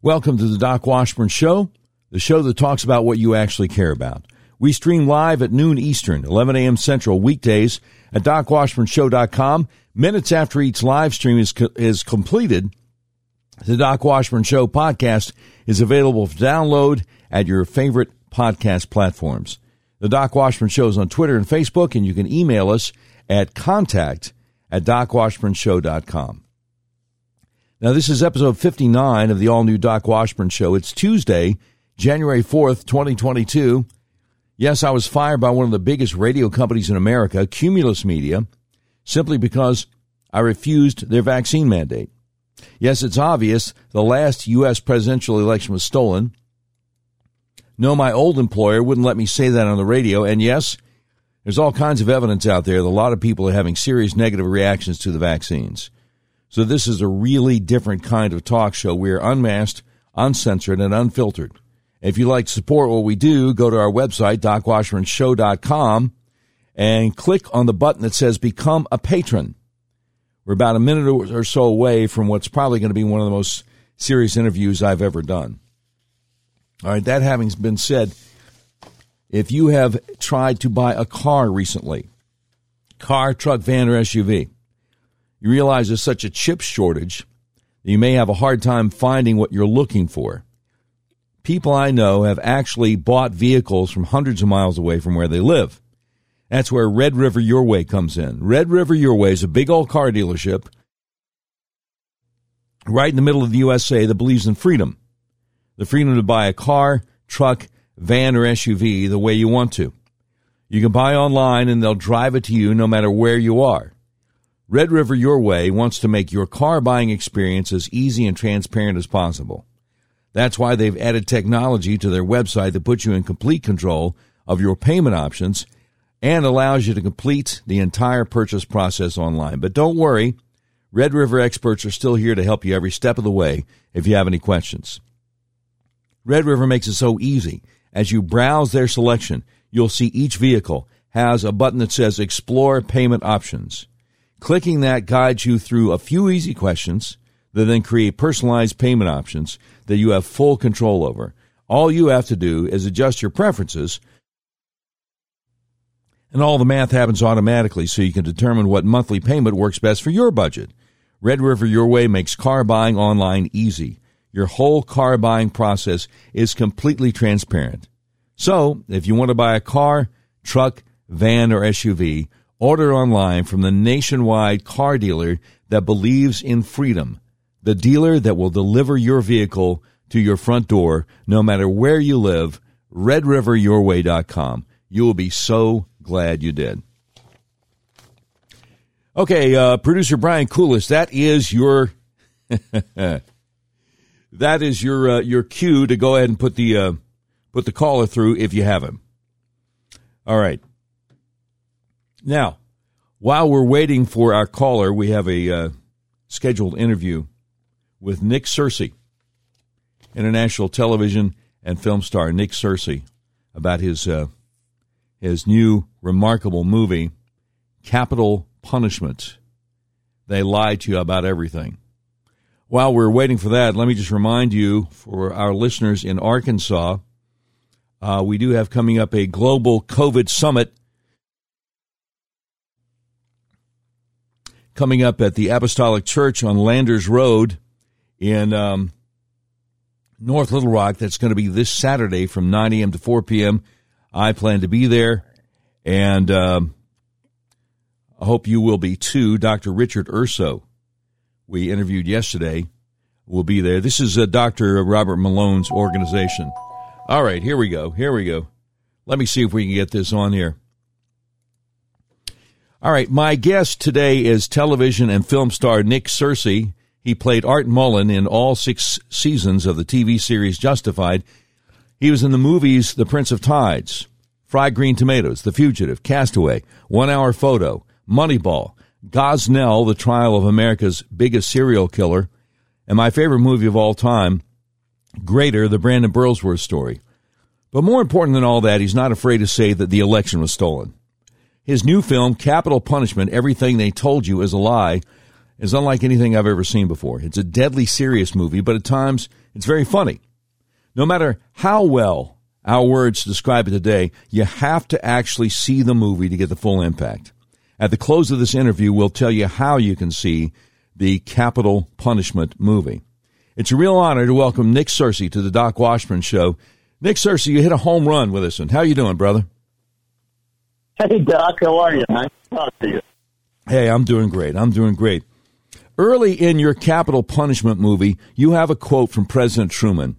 Welcome to the Doc Washburn Show, the show that talks about what you actually care about. We stream live at noon Eastern, 11 a.m. Central weekdays at docwashburnshow.com. Minutes after each live stream is, is completed, the Doc Washburn Show podcast is available for download at your favorite podcast platforms. The Doc Washburn Show is on Twitter and Facebook, and you can email us at contact at docwashburnshow.com. Now, this is episode 59 of the all new Doc Washburn Show. It's Tuesday, January 4th, 2022. Yes, I was fired by one of the biggest radio companies in America, Cumulus Media, simply because I refused their vaccine mandate. Yes, it's obvious the last U.S. presidential election was stolen. No, my old employer wouldn't let me say that on the radio. And yes, there's all kinds of evidence out there that a lot of people are having serious negative reactions to the vaccines. So this is a really different kind of talk show. We're unmasked, uncensored, and unfiltered. If you'd like to support what we do, go to our website, docwashburnshow.com, and click on the button that says Become a Patron. We're about a minute or so away from what's probably going to be one of the most serious interviews I've ever done. All right, that having been said, if you have tried to buy a car recently, car, truck, van, or SUV, you realize there's such a chip shortage that you may have a hard time finding what you're looking for. People I know have actually bought vehicles from hundreds of miles away from where they live. That's where Red River Your Way comes in. Red River Your Way is a big old car dealership right in the middle of the USA that believes in freedom. The freedom to buy a car, truck, van, or SUV the way you want to. You can buy online and they'll drive it to you no matter where you are. Red River Your Way wants to make your car buying experience as easy and transparent as possible. That's why they've added technology to their website that puts you in complete control of your payment options and allows you to complete the entire purchase process online. But don't worry, Red River experts are still here to help you every step of the way if you have any questions. Red River makes it so easy. As you browse their selection, you'll see each vehicle has a button that says Explore Payment Options. Clicking that guides you through a few easy questions that then create personalized payment options that you have full control over. All you have to do is adjust your preferences, and all the math happens automatically so you can determine what monthly payment works best for your budget. Red River Your Way makes car buying online easy. Your whole car buying process is completely transparent. So, if you want to buy a car, truck, van, or SUV, Order online from the nationwide car dealer that believes in freedom, the dealer that will deliver your vehicle to your front door no matter where you live, redriveryourway.com. You will be so glad you did. Okay, uh, producer Brian Coolis, that is your that is your uh, your cue to go ahead and put the uh, put the caller through if you have him. All right. Now, while we're waiting for our caller, we have a uh, scheduled interview with Nick Searcy, international television and film star Nick Searcy, about his uh, his new remarkable movie, Capitol Punishment. They lie to you about everything. While we're waiting for that, let me just remind you, for our listeners in Arkansas, uh, we do have coming up a global COVID summit coming up at the Apostolic Church on Landers Road in um, North Little Rock. That's going to be this Saturday from 9 a.m. to 4 p.m. I plan to be there, and um, I hope you will be too. Dr. Richard Urso, we interviewed yesterday, will be there. This is uh, Dr. Robert Malone's organization. All right, here we go. Here we go. Let me see if we can get this on here. All right, my guest today is television and film star Nick Searcy. He played Art Mullen in all six seasons of the TV series Justified. He was in the movies The Prince of Tides, Fried Green Tomatoes, The Fugitive, Castaway, One Hour Photo, Moneyball, Gosnell, The Trial of America's Biggest Serial Killer, and my favorite movie of all time, Greater, The Brandon Burlsworth Story. But more important than all that, he's not afraid to say that the election was stolen. His new film, Capitol Punishment Everything They Told You is a Lie, is unlike anything I've ever seen before. It's a deadly serious movie, but at times It's very funny. No matter how well our words describe it today, you have to actually see the movie to get the full impact. At the close of this interview, we'll tell you how you can see the Capitol Punishment movie. It's a real honor to welcome Nick Searcy to the Doc Washburn Show. Nick Searcy, you hit a home run with us, and how you doing, brother? Hey, Doc, how are you? Nice to talk to you. Hey, I'm doing great. I'm doing great. Early in your capitol punishment movie, you have a quote from President Truman.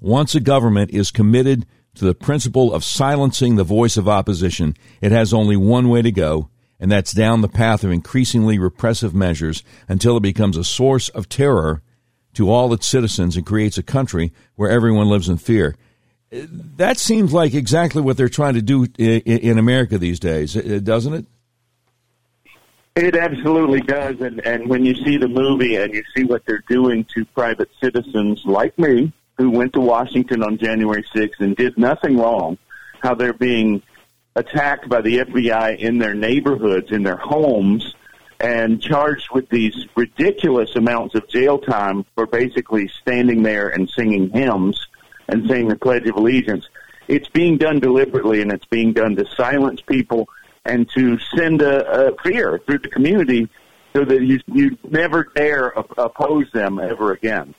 Once a government is committed to the principle of silencing the voice of opposition, it has only one way to go, and that's down the path of increasingly repressive measures until it becomes a source of terror to all its citizens and creates a country where everyone lives in fear. That seems like exactly what they're trying to do in America these days, doesn't it? It absolutely does. And, and when you see the movie and you see what they're doing to private citizens like me, who went to Washington on January 6th and did nothing wrong, how they're being attacked by the FBI in their neighborhoods, in their homes, and charged with these ridiculous amounts of jail time for basically standing there and singing hymns and saying the Pledge of Allegiance. It's being done deliberately, and it's being done to silence people and to send a, a fear through the community so that you you never dare op- oppose them ever again.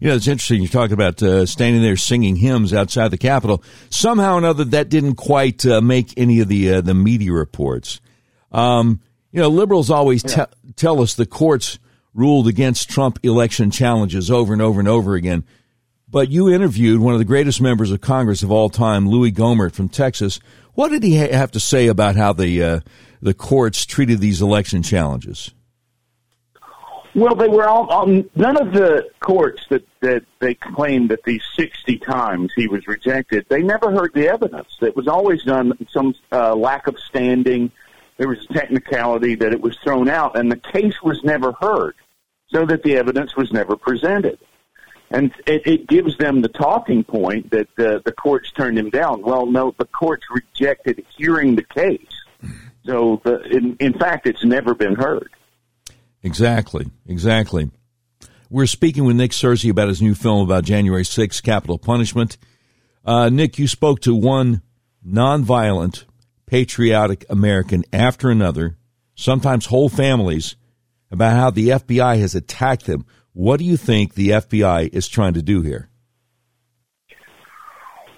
You know, it's interesting. You talk about uh, standing there singing hymns outside the Capitol. Somehow or another, that didn't quite uh, make any of the uh, the media reports. Um, you know, liberals always te- tell us the courts ruled against Trump election challenges over and over and over again. But you interviewed one of the greatest members of Congress of all time, Louis Gohmert from Texas. What did he ha- have to say about how the uh, the courts treated these election challenges? Well, they were all um, none of the courts that that they claimed that these sixty times he was rejected. They never heard the evidence. It was always done some uh, lack of standing there was a technicality that it was thrown out, and the case was never heard, so that the evidence was never presented. And it, it gives them the talking point that uh, the courts turned him down. Well, no, the courts rejected hearing the case. So, the, in, in fact, it's never been heard. Exactly, exactly. We're speaking with Nick Searcy about his new film about January 6th, capitol punishment. Uh, Nick, you spoke to one nonviolent patriotic American after another, sometimes whole families, about how the FBI has attacked them. What do you think the FBI is trying to do here?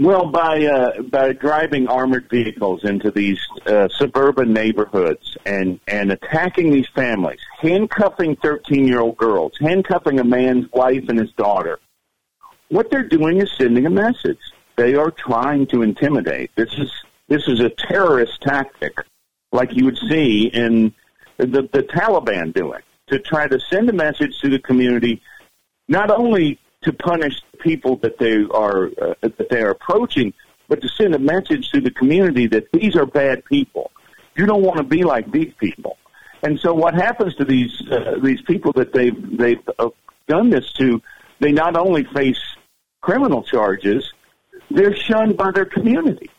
Well, by uh, by driving armored vehicles into these uh, suburban neighborhoods and and attacking these families, handcuffing thirteen year old girls, handcuffing a man's wife and his daughter. What they're doing is sending a message. They are trying to intimidate. This is this is a terrorist tactic, like you would see in the, the Taliban doing, to try to send a message to the community, not only to punish people that they are uh, that they are approaching, but to send a message to the community that these are bad people. You don't want to be like these people. And so, what happens to these uh, these people that they've they've uh, done this to? They not only face criminal charges, they're shunned by their community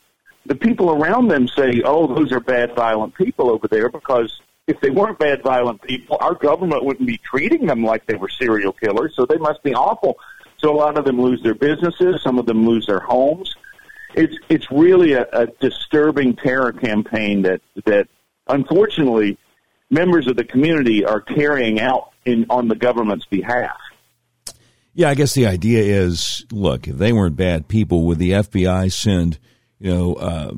the people around them say, "Oh, those are bad, violent people over there," because if they weren't bad, violent people, our government wouldn't be treating them like they were serial killers. So they must be awful. So a lot of them lose their businesses. Some of them lose their homes. It's it's really a, a disturbing terror campaign that that unfortunately members of the community are carrying out in on the government's behalf. Yeah, I guess the idea is, look, if they weren't bad people, would the FBI send? you know, uh,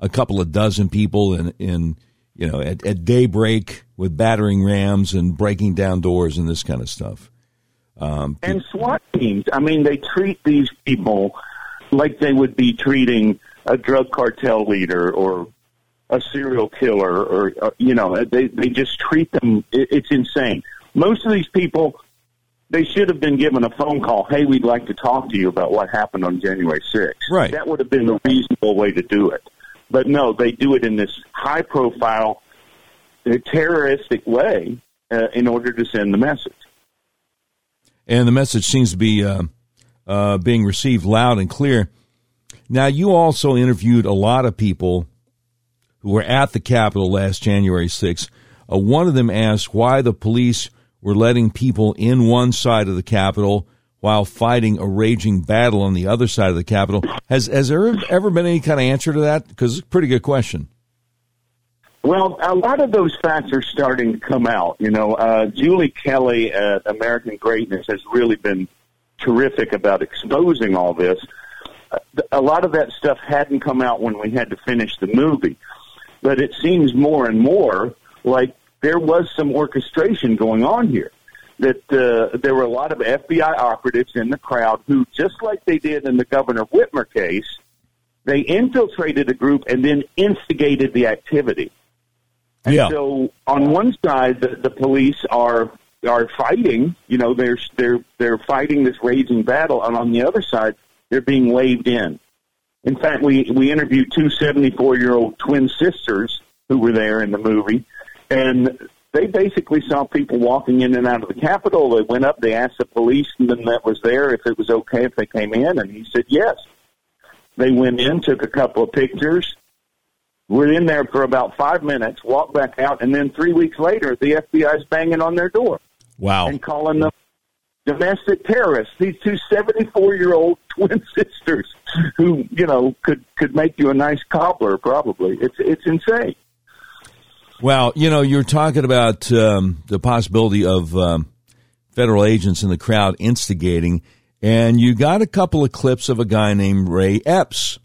a couple of dozen people in, in you know, at, at, daybreak with battering rams and breaking down doors and this kind of stuff. Um, and SWAT teams, I mean, they treat these people like they would be treating a drug cartel leader or a serial killer or, uh, you know, they, they just treat them, it, it's insane. Most of these people they should have been given a phone call. Hey, we'd like to talk to you about what happened on January 6th. Right. That would have been the reasonable way to do it. But no, they do it in this high profile, uh, terroristic way uh, in order to send the message. And the message seems to be uh, uh, being received loud and clear. Now, you also interviewed a lot of people who were at the Capitol last January 6th. Uh, one of them asked why the police were letting people in one side of the Capitol while fighting a raging battle on the other side of the Capitol. Has has there ever been any kind of answer to that? Because it's a pretty good question. Well, a lot of those facts are starting to come out. You know, uh, Julie Kelly at American Greatness has really been terrific about exposing all this. A lot of that stuff hadn't come out when we had to finish the movie, but it seems more and more like there was some orchestration going on here. That uh, there were a lot of FBI operatives in the crowd who, just like they did in the Governor Whitmer case, they infiltrated a group and then instigated the activity. And yeah. so on one side, the, the police are are fighting. You know, they're they're they're fighting this raging battle, and on the other side, they're being waved in. In fact, we we interviewed two 74 year old twin sisters who were there in the movie, and they basically saw people walking in and out of the Capitol. They went up, they asked the policeman that was there if it was okay if they came in, and he said yes. They went in, took a couple of pictures, we're in there for about five minutes, walked back out, and then three weeks later, the FBI's banging on their door. Wow. And calling them domestic terrorists. These two 74 year old twin sisters who, you know, could, could make you a nice cobbler, probably. It's, it's insane. Well, you know, you're talking about um, the possibility of um, federal agents in the crowd instigating, and you got a couple of clips of a guy named Ray Epps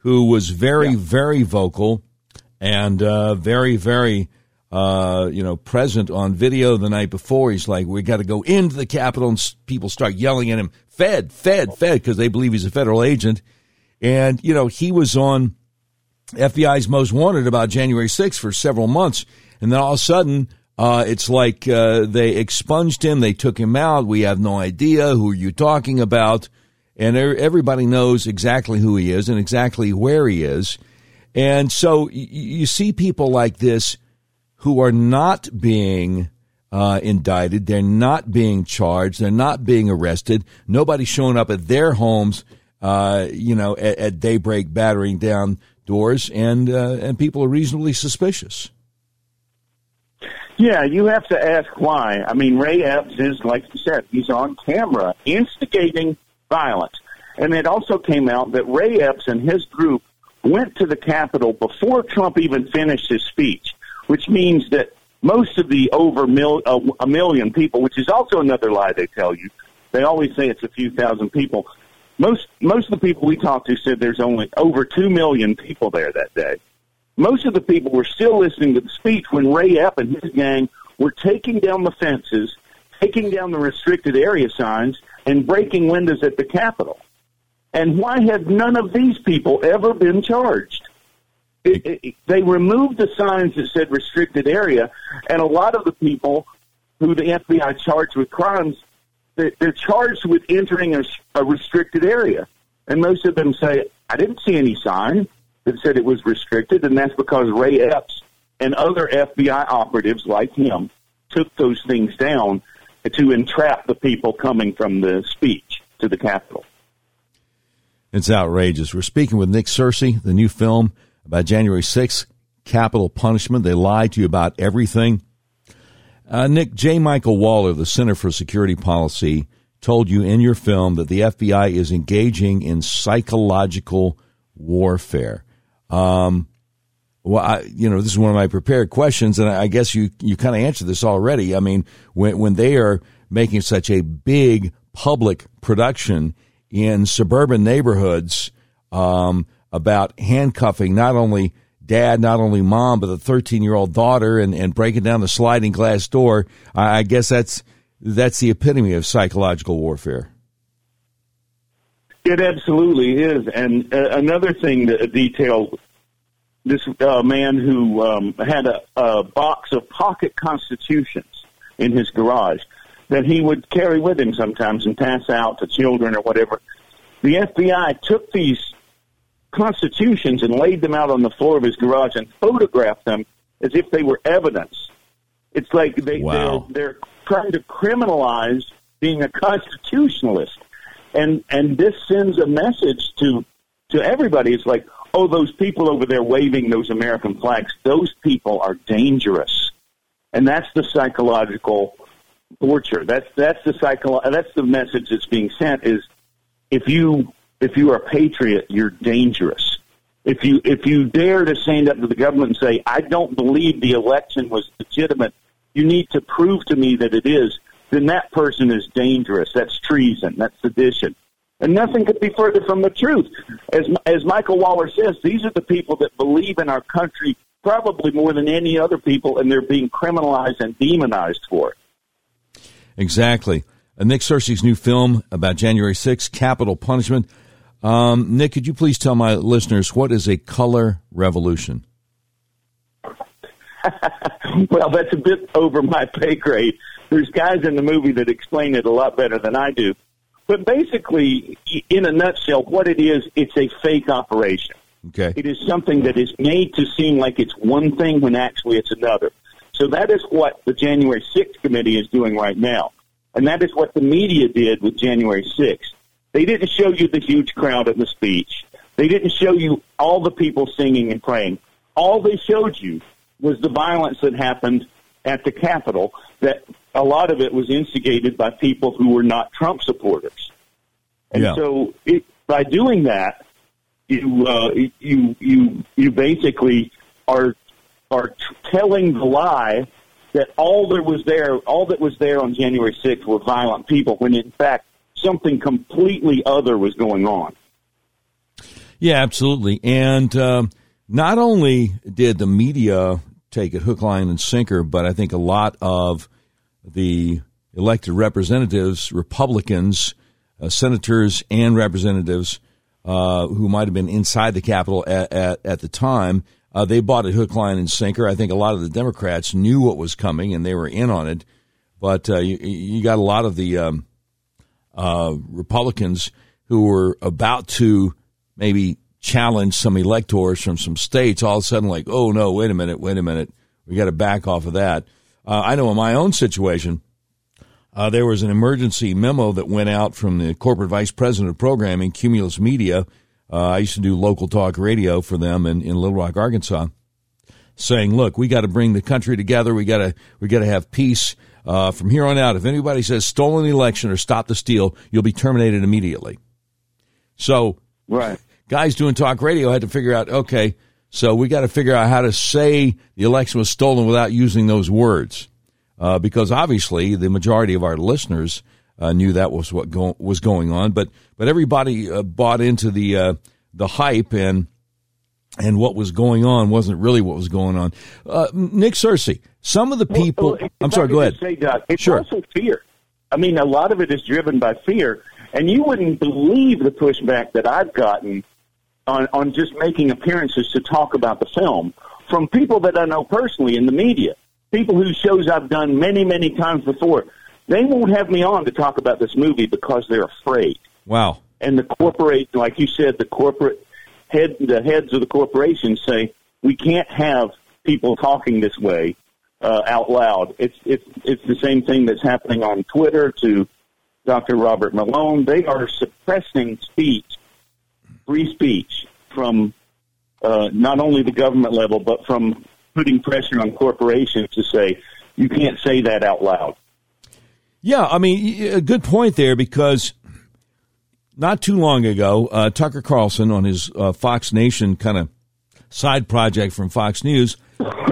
who was very, yeah. very vocal and uh, very, very, uh, you know, present on video the night before. He's like, we got to go into the Capitol, and people start yelling at him, Fed, Fed, Fed, because they believe he's a federal agent. And, you know, he was on FBI's Most Wanted about January 6th for several months. And then all of a sudden, uh, it's like uh, they expunged him, they took him out. We have no idea who you're talking about and everybody knows exactly who he is and exactly where he is. And so you see people like this who are not being uh, indicted, they're not being charged, they're not being arrested. Nobody's showing up at their homes, uh, you know, at, at, daybreak, battering down doors, and uh, and people are reasonably suspicious. Yeah, you have to ask why. I mean, Ray Epps is, like you said, he's on camera instigating violence. And it also came out that Ray Epps and his group went to the Capitol before Trump even finished his speech, which means that most of the over mil, uh, a million people, which is also another lie they tell you, they always say it's a few thousand people. Most most of the people we talked to said there's only over two million people there that day. Most of the people were still listening to the speech when Ray Epps and his gang were taking down the fences, taking down the restricted area signs, and breaking windows at the Capitol. And why have none of these people ever been charged? It, it, they removed the signs that said restricted area, and a lot of the people who the FBI charged with crimes, they're, charged with entering a, a restricted area. And most of them say, I didn't see any sign that said it was restricted, and that's because Ray Epps and other FBI operatives like him took those things down to entrap the people coming from the speech to the Capitol. It's outrageous. We're speaking with Nick Searcy, the new film about January 6th, Capitol Punishment. They lied to you about everything. Uh, Nick, J. Michael Waller, the Center for Security Policy, told you in your film that the FBI is engaging in psychological warfare. Um, well, I, you know, this is one of my prepared questions, and I guess you you kind of answered this already. I mean, when when they are making such a big public production in suburban neighborhoods um, about handcuffing not only dad, not only mom, but the 13 year old daughter, and, and breaking down the sliding glass door, I, I guess that's that's the epitome of psychological warfare. It absolutely is, and uh, another thing, that, detail this uh, man who um, had a, a box of pocket constitutions in his garage that he would carry with him sometimes and pass out to children or whatever. The FBI took these constitutions and laid them out on the floor of his garage and photographed them as if they were evidence. It's like they, wow. they're, they're trying to criminalize being a constitutionalist, and and this sends a message to to everybody. It's like, oh, those people over there waving those American flags, those people are dangerous. And that's the psychological torture. That's that's the cycle. That's the message that's being sent. Is if you if you are a patriot, you're dangerous. If you if you dare to stand up to the government and say, "I don't believe the election was legitimate," you need to prove to me that it is. Then that person is dangerous. That's treason. That's sedition. And nothing could be further from the truth. As as Michael Waller says, these are the people that believe in our country probably more than any other people, and they're being criminalized and demonized for it. Exactly. Uh, Nick Searcy's new film about January 6th, Capitol Punishment. Um, Nick, could you please tell my listeners what is a color revolution? well, that's a bit over my pay grade. There's guys in the movie that explain it a lot better than I do. But basically, in a nutshell, what it is, it's a fake operation. Okay. It is something that is made to seem like it's one thing when actually it's another. So that is what the January 6th committee is doing right now. And that is what the media did with January 6th. They didn't show you the huge crowd at the speech. They didn't show you all the people singing and praying. All they showed you was the violence that happened at the Capitol that a lot of it was instigated by people who were not Trump supporters. And Yeah. so it, by doing that, you uh, you you you basically are are telling the lie that all there was there, all that was there on January 6th were violent people, when in fact something completely other was going on. Yeah, absolutely. And um, not only did the media take it hook, line, and sinker, but I think a lot of the elected representatives, Republicans, uh, senators, and representatives uh, who might have been inside the Capitol at, at, at the time, uh, they bought it hook, line, and sinker. I think a lot of the Democrats knew what was coming and they were in on it. But uh, you, you got a lot of the um, uh, Republicans who were about to maybe challenge some electors from some states, all of a sudden, like, oh no, wait a minute, wait a minute, we got to back off of that. Uh, I know in my own situation, uh, there was an emergency memo that went out from the corporate vice president of programming, Cumulus Media. Uh, I used to do local talk radio for them in, in Little Rock, Arkansas, saying, "Look, we got to bring the country together. We got to we got to have peace uh, from here on out. If anybody says stolen election or stop the steal, you'll be terminated immediately." So Right. guys doing talk radio had to figure out, okay, so we got to figure out how to say the election was stolen without using those words, uh, because obviously the majority of our listeners uh, knew that was what go- was going on, but but everybody uh, bought into the uh, the hype and and what was going on wasn't really what was going on. Uh, Nick Searcy, some of the people. Well, I'm sorry. Go ahead. Say, Doc, it's Sure. also fear. I mean, a lot of it is driven by fear, and you wouldn't believe the pushback that I've gotten on on just making appearances to talk about the film from people that I know personally in the media, people whose shows I've done many, many times before. They won't have me on to talk about this movie because they're afraid. Wow. And the corporate, like you said, the corporate head, the heads of the corporations say we can't have people talking this way uh, out loud. It's it's it's the same thing that's happening on Twitter to Dr. Robert Malone. They are suppressing speech, free speech, from uh, not only the government level but from putting pressure on corporations to say you can't say that out loud. Yeah, I mean, a good point there because not too long ago, uh, Tucker Carlson on his uh, Fox Nation kind of side project from Fox News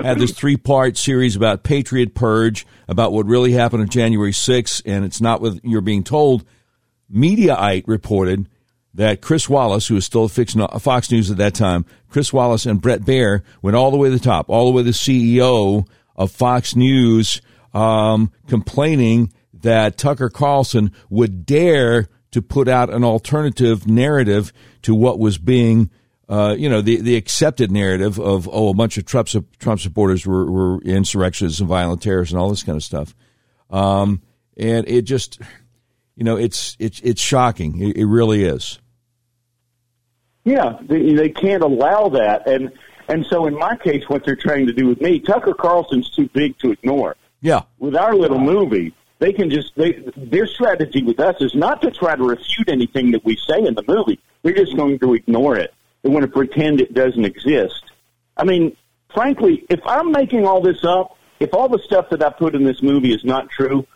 had this three part series about Patriot Purge, about what really happened on January 6th, and it's not what you're being told. Mediaite reported that Chris Wallace, who was still at Fox News at that time, Chris Wallace and Bret Baier went all the way to the top, all the way to the CEO of Fox News, um, complaining that Tucker Carlson would dare to put out an alternative narrative to what was being, uh, you know, the, the accepted narrative of, oh, a bunch of Trump, Trump supporters were, were insurrectionists and violent terrorists and all this kind of stuff. Um, and it just, you know, it's, it's, it's shocking. It, it really is. Yeah, they, they can't allow that, and and so in my case, what they're trying to do with me, Tucker Carlson's too big to ignore. Yeah. With our little movie, they can just they their strategy with us is not to try to refute anything that we say in the movie. They're just going to ignore it. They want to pretend it doesn't exist. I mean, frankly, if I'm making all this up, if all the stuff that I put in this movie is not true,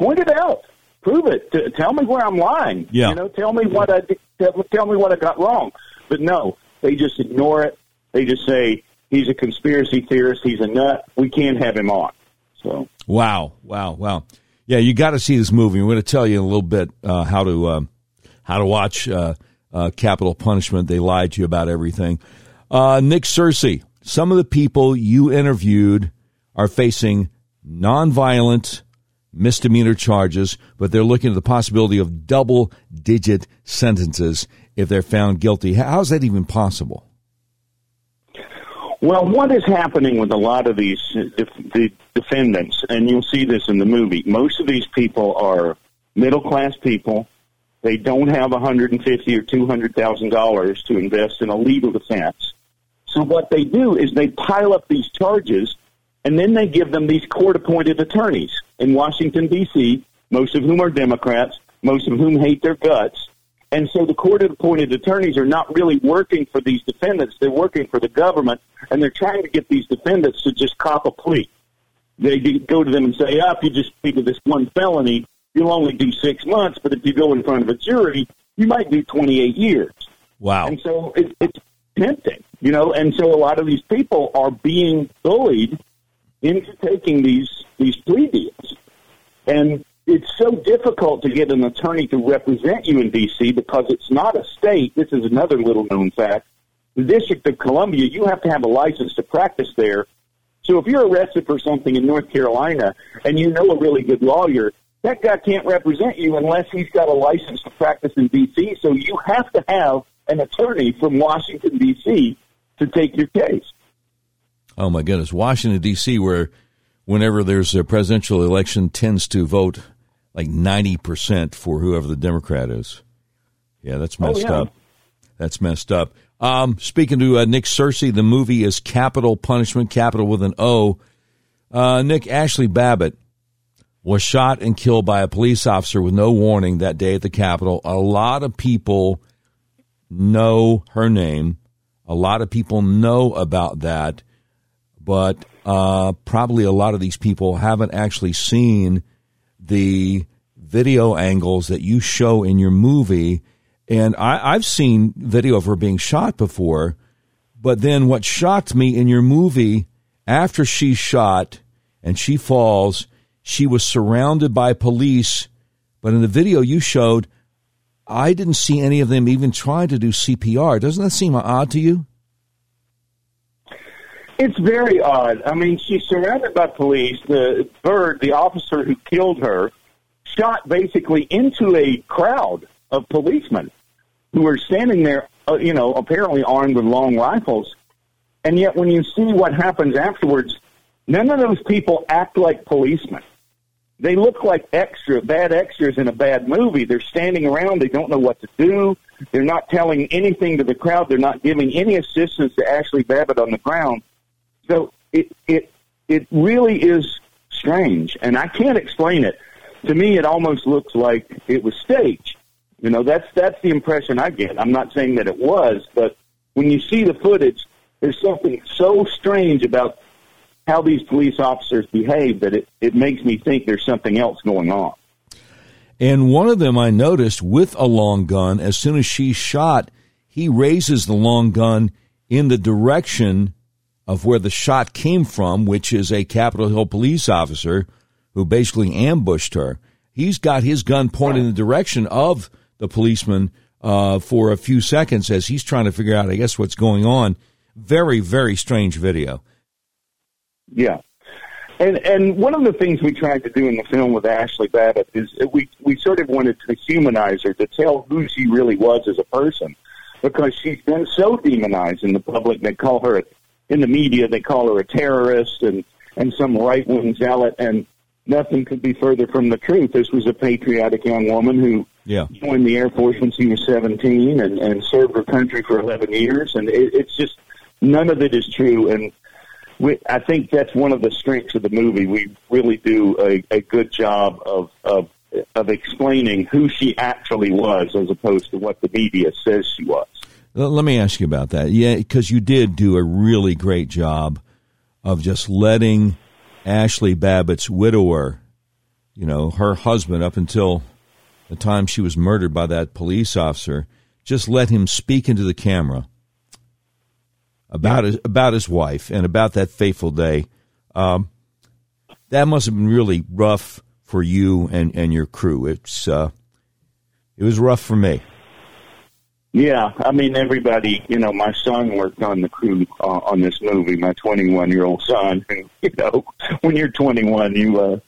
Point it out. Prove it. T- tell me where I'm lying. Yeah. You know, tell me what I tell, tell me what I got wrong. But no, they just ignore it. They just say he's a conspiracy theorist. He's a nut. We can't have him on. So wow, wow, wow. Yeah, you got to see this movie. I'm going to tell you in a little bit uh, how to uh, how to watch uh, uh, Capitol Punishment. They lied to you about everything. Uh, Nick Searcy, some of the people you interviewed are facing nonviolent misdemeanor charges, but they're looking at the possibility of double digit sentences if they're found guilty. How is that even possible? Well, what is happening with a lot of these uh, def- the defendants, and you'll see this in the movie, most of these people are middle class people. They don't have 150 or 200 thousand dollars to invest in a legal defense. So what they do is they pile up these charges, and then they give them these court-appointed attorneys in Washington D.C., most of whom are Democrats, most of whom hate their guts, and so the court appointed attorneys are not really working for these defendants. They're working for the government, and they're trying to get these defendants to just cop a plea. They go to them and say, oh, if you just plead to this one felony, you'll only do six months, but if you go in front of a jury, you might do 28 years. Wow. And so it, it's tempting, you know, and so a lot of these people are being bullied into taking these, these plea deals. And it's so difficult to get an attorney to represent you in D.C. because it's not a state. This is another little known fact. The District of Columbia, you have to have a license to practice there. So if you're arrested for something in North Carolina and you know a really good lawyer, that guy can't represent you unless he's got a license to practice in D.C. So you have to have an attorney from Washington, D.C. to take your case. Oh, my goodness. Washington, D.C., where whenever there's a presidential election, tends to vote like 90% for whoever the Democrat is. Yeah, that's oh, messed oh, yeah. up. That's messed up. Um, speaking to uh, Nick Searcy, the movie is Capitol Punishment, capital with an O. Uh, Nick Ashley Babbitt was shot and killed by a police officer with no warning that day at the Capitol. A lot of people know her name. A lot of people know about that, but uh, probably a lot of these people haven't actually seen the video angles that you show in your movie. And I, I've seen video of her being shot before, but then what shocked me in your movie, after she's shot and she falls, she was surrounded by police. But in the video you showed, I didn't see any of them even trying to do CPR. Doesn't that seem odd to you? It's very odd. I mean, she's surrounded by police. The Byrd, the officer who killed her, shot basically into a crowd of policemen who were standing there, uh, you know, apparently armed with long rifles. And yet, when you see what happens afterwards, none of those people act like policemen. They look like extra bad extras in a bad movie. They're standing around. They don't know what to do. They're not telling anything to the crowd. They're not giving any assistance to Ashley Babbitt on the ground. So it it it really is strange, and I can't explain it. To me, it almost looks like it was staged. You know, that's that's the impression I get. I'm not saying that it was, but when you see the footage, there's something so strange about how these police officers behave that it, it makes me think there's something else going on. And one of them I noticed with a long gun, as soon as she shot, he raises the long gun in the direction of where the shot came from, which is a Capitol Hill police officer who basically ambushed her. He's got his gun pointed in the direction of the policeman uh, for a few seconds as he's trying to figure out, I guess, what's going on. Very, very strange video. Yeah. And and one of the things we tried to do in the film with Ashley Babbitt is we we sort of wanted to humanize her to tell who she really was as a person because she's been so demonized in the public. They call her in the media they call her a terrorist and and some right wing zealot, and nothing could be further from the truth. This was a patriotic young woman who yeah. joined the Air Force when she was 17 and, and served her country for 11 years, and it, it's just none of it is true. And we, I think that's one of the strengths of the movie. We really do a, a good job of, of of explaining who she actually was, as opposed to what the media says she was. Let me ask you about that. Yeah, because you did do a really great job of just letting Ashley Babbitt's widower, you know, her husband up until the time she was murdered by that police officer, just let him speak into the camera about his, about his wife and about that fateful day. Um, that must have been really rough for you and, and your crew. It's uh, it was rough for me. Yeah, I mean everybody. You know, my son worked on the crew uh, on this movie. My 21 year old son. And, you know, when you're 21, you uh,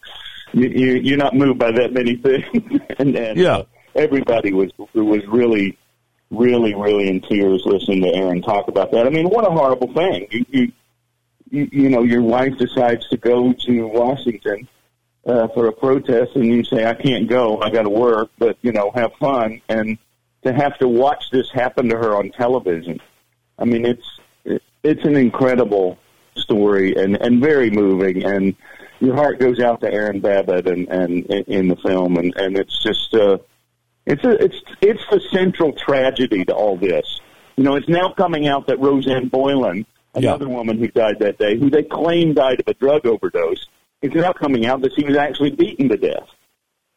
you, you you're not moved by that many things. and, and yeah, uh, everybody was was really, really, really in tears listening to Aaron talk about that. I mean, what a horrible thing. You you you, you know, your wife decides to go to Washington uh, for a protest, and you say, "I can't go. I got to work," but you know, have fun and to have to watch this happen to her on television. I mean, it's it's an incredible story and and very moving, and your heart goes out to Aaron Babbitt and and in the film, and and it's just uh, it's a it's it's the central tragedy to all this. You know, it's now coming out that Rosanne Boyland, another yeah. woman who died that day, who they claim died of a drug overdose, it's now coming out that she was actually beaten to death.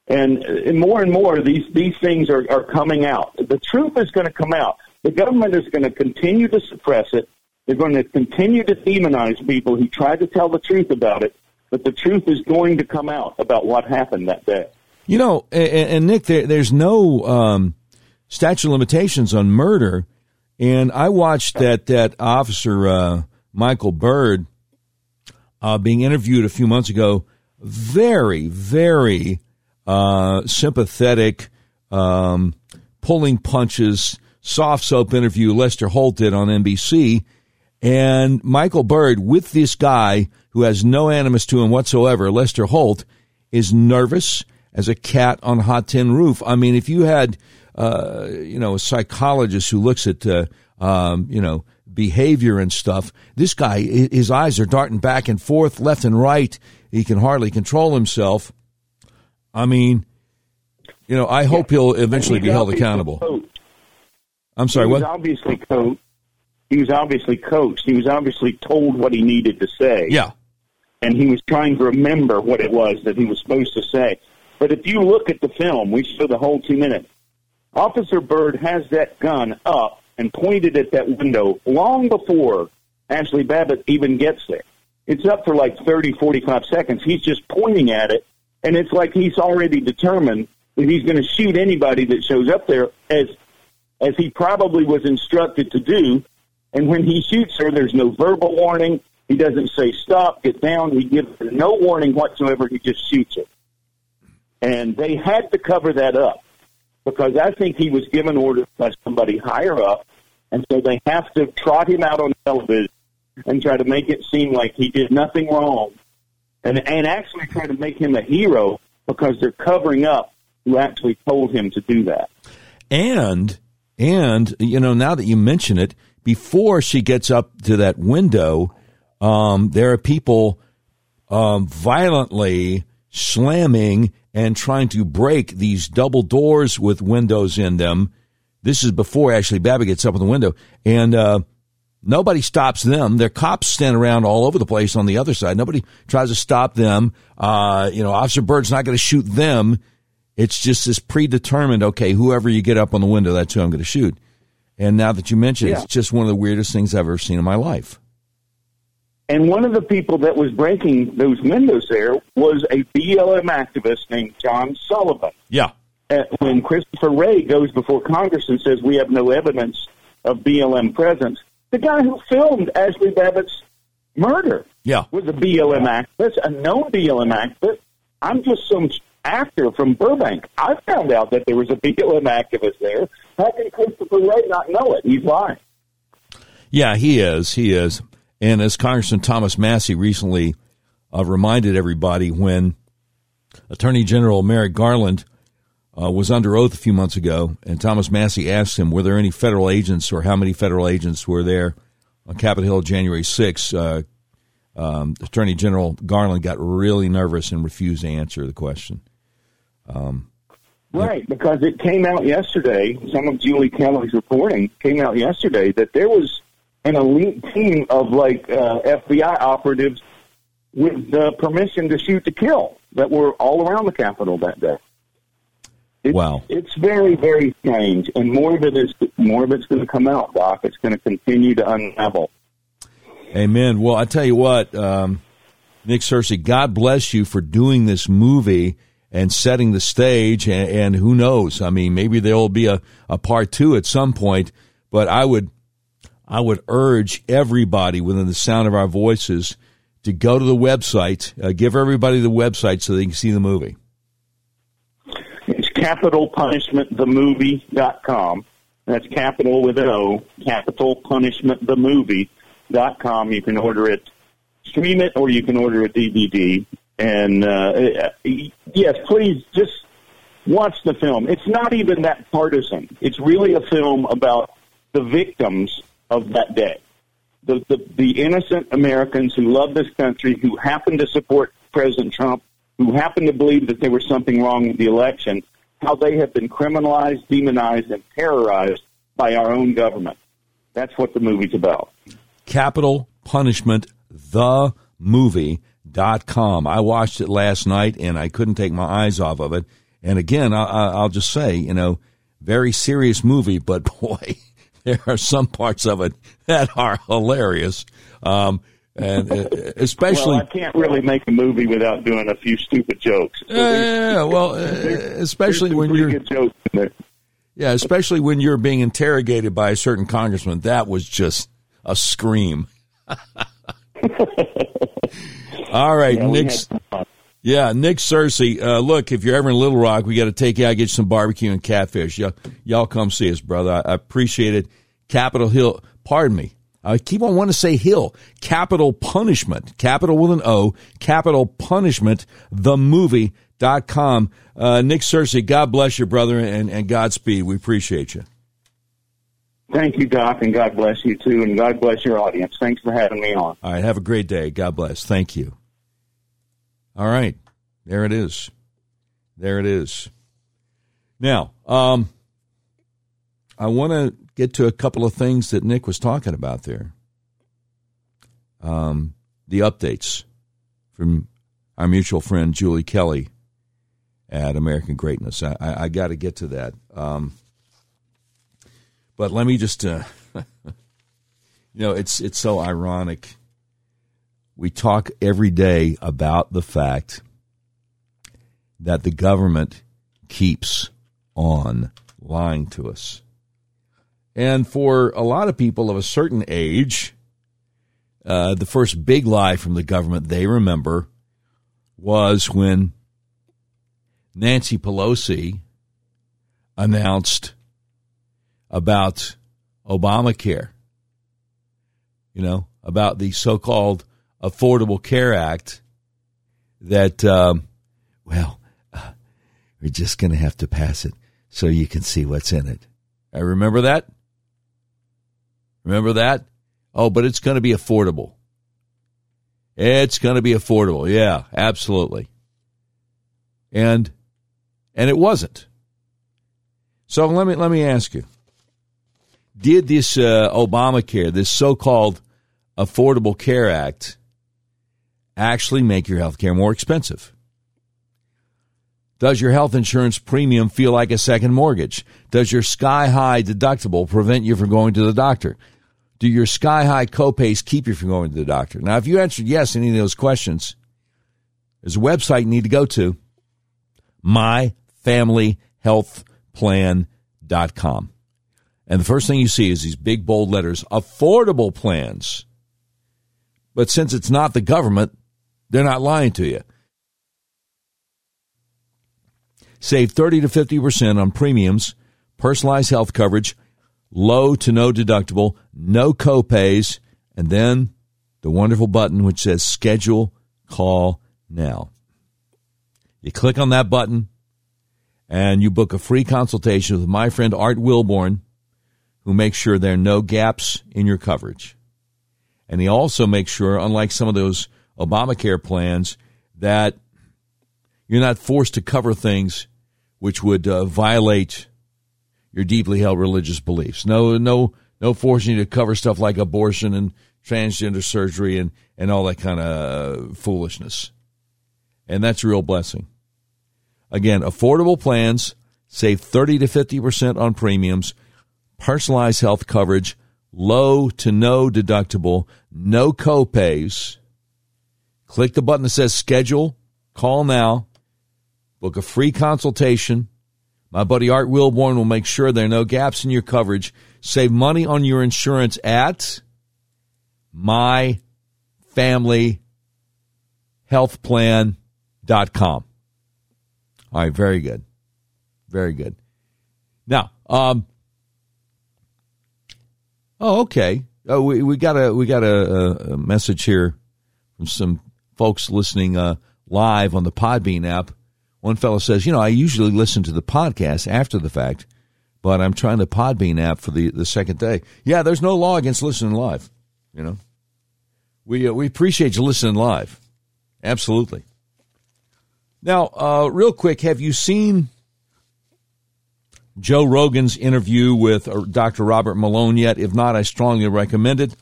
And, and more and more, these, these things are, are coming out. The truth is going to come out. The government is going to continue to suppress it. They're going to continue to demonize people who try to tell the truth about it, but the truth is going to come out about what happened that day. You know, and, and Nick, there, there's no um, statute of limitations on murder. And I watched that that officer uh, Michael Byrd uh, being interviewed a few months ago. Very, very uh, sympathetic, um, pulling punches, soft soap interview Lester Holt did on NBC. And Michael Byrd, with this guy who has no animus to him whatsoever, Lester Holt, is nervous as a cat on a hot tin roof. I mean, if you had, uh, you know, a psychologist who looks at, uh, um, you know, behavior and stuff, this guy, his eyes are darting back and forth, left and right. He can hardly control himself. I mean, you know, I hope he'll eventually be held accountable. Coached. I'm sorry, he what? Was obviously coached. He was obviously coached. He was obviously told what he needed to say. Yeah. And he was trying to remember what it was that he was supposed to say. But if you look at the film, we show the whole two minutes. Officer Byrd has that gun up and pointed at that window long before Ashley Babbitt even gets there. It's up for like 30, 45 seconds. He's just pointing at it and it's like he's already determined that he's going to shoot anybody that shows up there as as he probably was instructed to do. And when he shoots her, there's no verbal warning. He doesn't say stop, get down. He gives her no warning whatsoever. He just shoots her. And they had to cover that up because I think he was given orders by somebody higher up, and so they have to trot him out on television and try to make it seem like he did nothing wrong and and actually try to make him a hero because they're covering up who actually told him to do that. And and you know now that you mention it, before she gets up to that window, um, there are people um, violently slamming and trying to break these double doors with windows in them. This is before Ashley Babbitt gets up in the window, and uh, Nobody stops them. Their cops stand around all over the place on the other side. Nobody tries to stop them. Uh, you know, Officer Byrd's not going to shoot them. It's just this predetermined, okay, whoever you get up on the window, that's who I'm going to shoot. And now that you mention yeah. it, it's just one of the weirdest things I've ever seen in my life. And one of the people that was breaking those windows there was a BLM activist named John Sullivan. Yeah. Uh, when Christopher Wray goes before Congress and says we have no evidence of BLM presence, the guy who filmed Ashley Babbitt's murder yeah. was a BLM activist, a known BLM activist. I'm just some actor from Burbank. I found out that there was a BLM activist there. How can Christopher Wray not know it? He's lying. Yeah, he is. He is. And as Congressman Thomas Massie recently uh, reminded everybody when Attorney General Merrick Garland uh, was under oath a few months ago, and Thomas Massie asked him, were there any federal agents or how many federal agents were there on Capitol Hill January 6th? Uh, um, Attorney General Garland got really nervous and refused to answer the question. Um, right, because it came out yesterday, some of Julie Kelly's reporting came out yesterday that there was an elite team of like uh, FBI operatives with uh, permission to shoot to kill. that were all around the Capitol that day. It's, wow, it's very very strange, and more of it is more of it's going to come out, Doc. It's going to continue to unravel. Amen. Well, I tell you what, um, Nick Searcy, God bless you for doing this movie and setting the stage. And, and who knows? I mean, maybe there will be a, a part two at some point. But I would, I would urge everybody within the sound of our voices to go to the website. Uh, give everybody the website so they can see the movie. Capitolpunishmentthemovie.com. That's capital with an O, capitolpunishmentthemovie.com. You can order it, stream it, or you can order a DVD. And uh, yes, please just watch the film. It's not even that partisan. It's really a film about the victims of that day. The, the, the innocent Americans who love this country, who happen to support President Trump, who happen to believe that there was something wrong with the election, how they have been criminalized, demonized, and terrorized by our own government. That's what the movie's about. Capitol Punishment, the movie. Dot com. I watched it last night and I couldn't take my eyes off of it. And again, I, will just say, you know, very serious movie, but boy, there are some parts of it that are hilarious. Um, and uh, especially, well, I can't really make a movie without doing a few stupid jokes. So yeah, well, uh, especially when you're yeah, especially when you're being interrogated by a certain congressman. That was just a scream. All right, yeah, Nick. Yeah, Nick Searcy. Uh, look, if you're ever in Little Rock, we got to take you out, get you some barbecue and catfish. Y'all, y'all come see us, brother. I, I appreciate it. Capitol Hill. Pardon me. I keep on wanting to say Hill. Capitol Punishment. Capital with an O. Capitol Punishment. The movie. Dot com. Uh, Nick Searcy, God bless you, brother, and, and Godspeed. We appreciate you. Thank you, Doc, and God bless you too, and God bless your audience. Thanks for having me on. All right, have a great day. God bless. Thank you. All right, there it is. There it is. Now, um, I want to get to a couple of things that Nick was talking about there. Um, the updates from our mutual friend Julie Kelly at American Greatness. I, I, I got to get to that. Um, but let me just, uh, you know, it's it's so ironic. We talk every day about the fact that the government keeps on lying to us. And for a lot of people of a certain age, uh, the first big lie from the government they remember was when Nancy Pelosi announced about Obamacare, you know, about the so called Affordable Care Act that, um, well, uh, we're just going to have to pass it so you can see what's in it. I remember that. Remember that? Oh, but it's going to be affordable. It's going to be affordable. Yeah, absolutely. And and it wasn't. So let me let me ask you: Did this uh, Obamacare, this so-called Affordable Care Act, actually make your health care more expensive? Does your health insurance premium feel like a second mortgage? Does your sky high deductible prevent you from going to the doctor? Do your sky high copays keep you from going to the doctor? Now, if you answered yes to any of those questions, there's a website you need to go to myfamilyhealthplan.com. And the first thing you see is these big bold letters affordable plans. But since it's not the government, they're not lying to you. Save 30 to 50% on premiums, personalized health coverage, low to no deductible, no copays, and then the wonderful button which says schedule call now. You click on that button and you book a free consultation with my friend Art Wilborn, who makes sure there are no gaps in your coverage. And he also makes sure, unlike some of those Obamacare plans, that you're not forced to cover things which would uh, violate your deeply held religious beliefs. No, no, no forcing you to cover stuff like abortion and transgender surgery and, and all that kind of foolishness. And that's a real blessing. Again, affordable plans save 30 to 50% on premiums, personalized health coverage, low to no deductible, no copays. Click the button that says schedule, call now, book a free consultation. My buddy Art Wilborn will make sure there are no gaps in your coverage. Save money on your insurance at myfamilyhealthplan.com. All right, very good. Very good. Now, um, oh, okay. Oh, we, we got a we got a, a message here from some folks listening uh, live on the Podbean app. One fellow says, you know, I usually listen to the podcast after the fact, but I'm trying the Podbean app for the, the second day. Yeah, there's no law against listening live. You know, we uh, we appreciate you listening live. Absolutely. Now, uh, real quick, have you seen Joe Rogan's interview with uh, Dr. Robert Malone yet? If not, I strongly recommend it.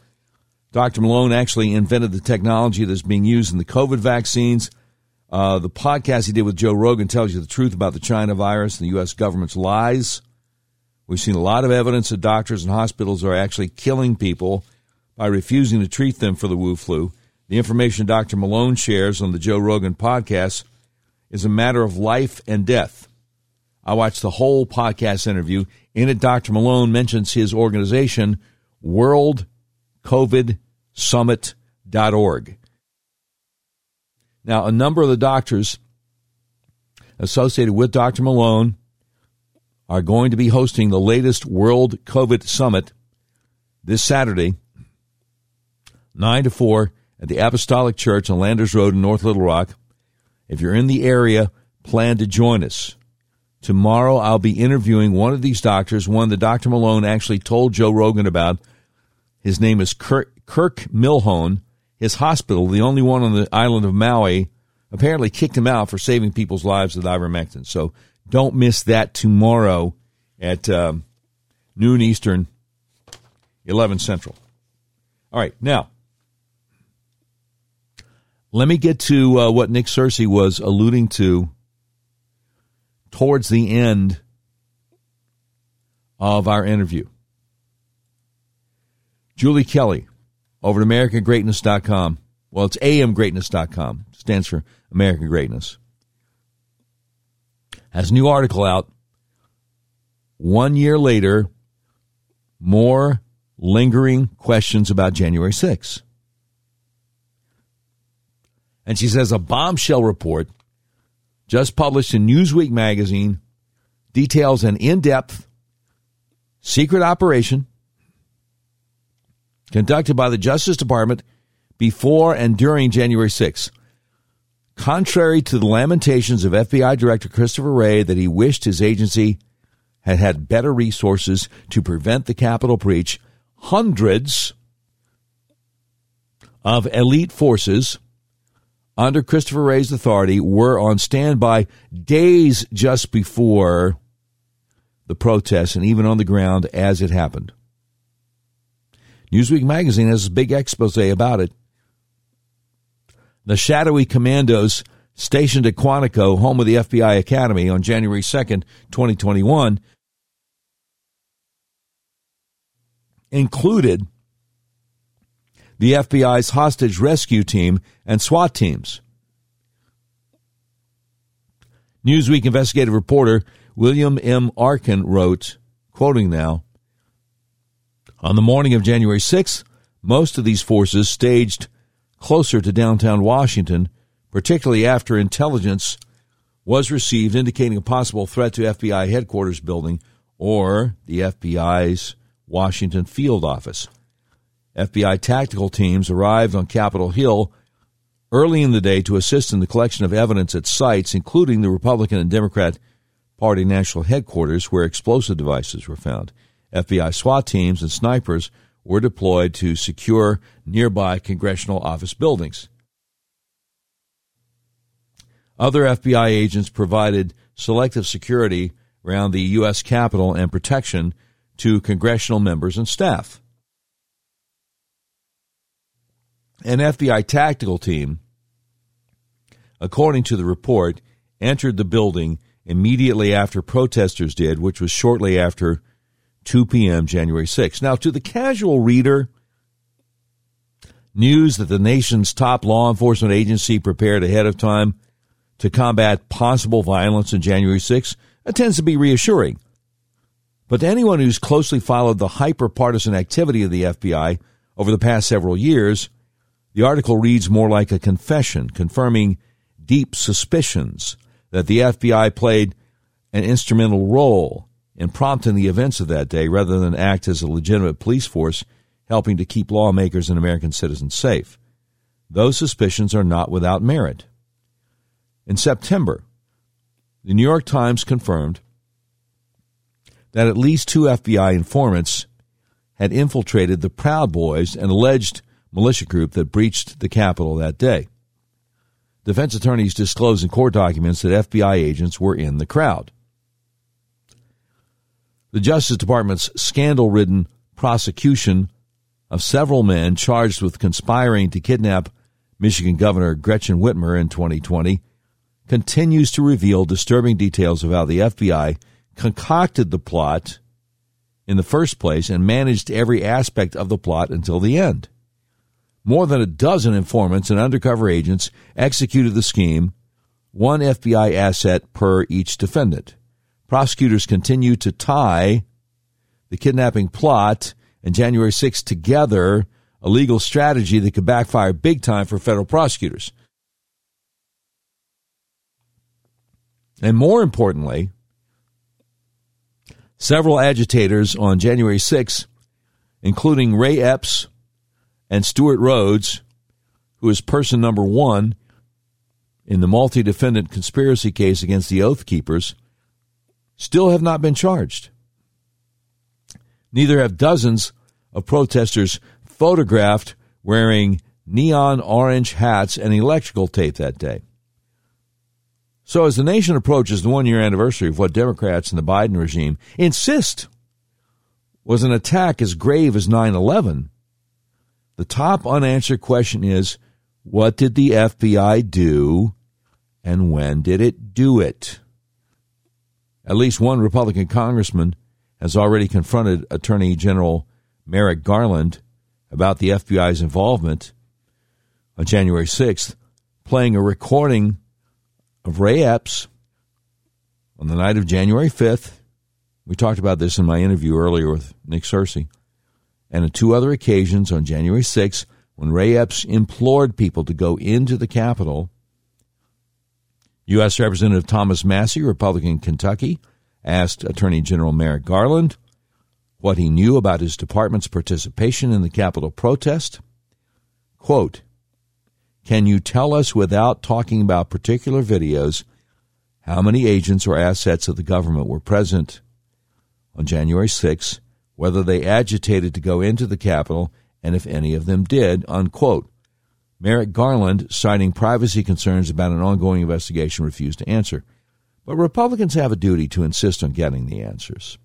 Dr. Malone actually invented the technology that's being used in the COVID vaccines. Uh, the podcast he did with Joe Rogan tells you the truth about the China virus and the U.S. government's lies. We've seen a lot of evidence that doctors and hospitals are actually killing people by refusing to treat them for the Wu flu. The information Dr. Malone shares on the Joe Rogan podcast is a matter of life and death. I watched the whole podcast interview. In it, Dr. Malone mentions his organization, World COVID summit.org. Now, a number of the doctors associated with Dr. Malone are going to be hosting the latest World COVID Summit this Saturday, 9 to 4 at the Apostolic Church on Landers Road in North Little Rock. If you're in the area, plan to join us. Tomorrow, I'll be interviewing one of these doctors, one that Dr. Malone actually told Joe Rogan about. His name is Kirk, Kirk Milhoan, his hospital, the only one on the island of Maui, apparently kicked him out for saving people's lives with ivermectin. So don't miss that tomorrow at um, noon Eastern, 11 Central. All right, now, let me get to uh, what Nick Searcy was alluding to towards the end of our interview. Julie Kelly over at AmericanGreatness.com. Well, it's amgreatness.com. Stands for American Greatness. Has a new article out. One year later, more lingering questions about January 6th. And she says a bombshell report just published in Newsweek magazine details an in depth secret operation conducted by the Justice Department before and during January 6. Contrary to the lamentations of FBI Director Christopher Wray that he wished his agency had had better resources to prevent the Capitol breach, hundreds of elite forces under Christopher Wray's authority were on standby days just before the protest and even on the ground as it happened. Newsweek magazine has a big expose about it. The shadowy commandos stationed at Quantico, home of the FBI Academy, on January 2nd, 2021, included the FBI's hostage rescue team and SWAT teams. Newsweek investigative reporter William M. Arkin wrote, quoting now, on the morning of January 6th, most of these forces staged closer to downtown Washington, particularly after intelligence was received indicating a possible threat to FBI headquarters building or the FBI's Washington field office. FBI tactical teams arrived on Capitol Hill early in the day to assist in the collection of evidence at sites, including the Republican and Democrat Party national headquarters, where explosive devices were found. FBI SWAT teams and snipers were deployed to secure nearby congressional office buildings. Other FBI agents provided selective security around the U.S. Capitol and protection to congressional members and staff. An FBI tactical team according to the report, entered the building immediately after protesters did, which was shortly after 2 p.m. January 6. Now, to the casual reader, news that the nation's top law enforcement agency prepared ahead of time to combat possible violence on January 6 tends to be reassuring. But to anyone who's closely followed the hyper partisan activity of the FBI over the past several years, the article reads more like a confession, confirming deep suspicions that the FBI played an instrumental role in prompting the events of that day rather than act as a legitimate police force helping to keep lawmakers and American citizens safe. Those suspicions are not without merit. In September, the New York Times confirmed that at least two FBI informants had infiltrated the Proud Boys, an alleged militia group that breached the Capitol that day. Defense attorneys disclosed in court documents that FBI agents were in the crowd. The Justice Department's scandal ridden prosecution of several men charged with conspiring to kidnap Michigan Governor Gretchen Whitmer in 2020 continues to reveal disturbing details of how the FBI concocted the plot in the first place and managed every aspect of the plot until the end. More than a dozen informants and undercover agents executed the scheme, one FBI asset per each defendant. Prosecutors continue to tie the kidnapping plot and January 6th together, a legal strategy that could backfire big time for federal prosecutors. And more importantly, several agitators on January 6th, including Ray Epps, and Stewart Rhodes, who is person number one in the multi defendant conspiracy case against the Oath Keepers, still have not been charged. Neither have dozens of protesters photographed wearing neon orange hats and electrical tape that day. So, as the nation approaches the one year anniversary of what Democrats and the Biden regime insist was an attack as grave as 9 11, the top unanswered question is what did the FBI do and when did it do it? At least one Republican congressman has already confronted Attorney General Merrick Garland about the FBI's involvement on January 6th, playing a recording of Ray Epps on the night of January 5th. We talked about this in my interview earlier with Nick Searcy and on two other occasions on January 6th, when Ray Epps implored people to go into the Capitol. U.S. Representative Thomas Massie, Republican Kentucky, asked Attorney General Merrick Garland what he knew about his department's participation in the Capitol protest. Quote, Can you tell us without talking about particular videos how many agents or assets of the government were present on January 6 whether they agitated to go into the Capitol, and if any of them did, unquote. Merrick Garland, citing privacy concerns about an ongoing investigation, refused to answer. But Republicans have a duty to insist on getting the answers.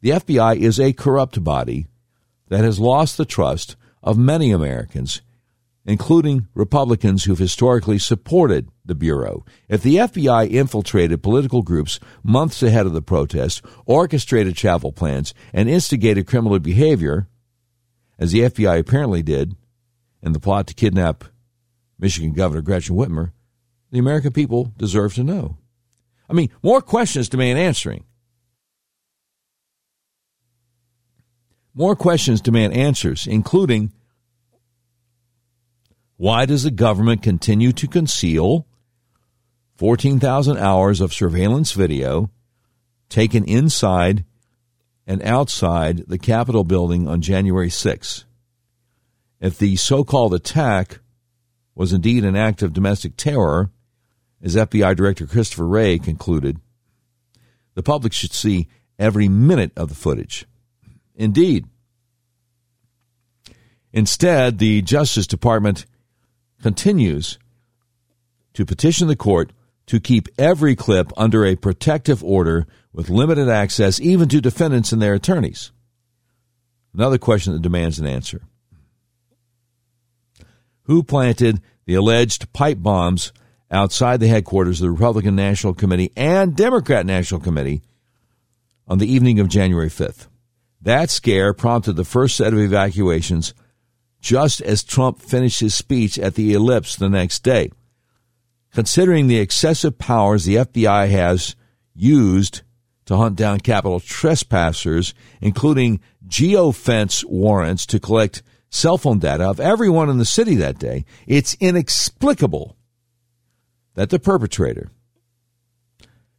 The FBI is a corrupt body that has lost the trust of many Americans including Republicans who've historically supported the Bureau. If the FBI infiltrated political groups months ahead of the protest, orchestrated travel plans, and instigated criminal behavior, as the FBI apparently did in the plot to kidnap Michigan Governor Gretchen Whitmer, the American people deserve to know. I mean, more questions demand answering. More questions demand answers, including why does the government continue to conceal 14,000 hours of surveillance video taken inside and outside the Capitol building on January 6? If the so called attack was indeed an act of domestic terror, as FBI Director Christopher Wray concluded, the public should see every minute of the footage. Indeed. Instead, the Justice Department continues to petition the court to keep every clip under a protective order with limited access even to defendants and their attorneys. Another question that demands an answer. Who planted the alleged pipe bombs outside the headquarters of the Republican National Committee and Democrat National Committee on the evening of January 5th. That scare prompted the first set of evacuations just as Trump finished his speech at the ellipse the next day. Considering the excessive powers the FBI has used to hunt down Capitol trespassers, including geofence warrants to collect cell phone data of everyone in the city that day, it's inexplicable that the perpetrator,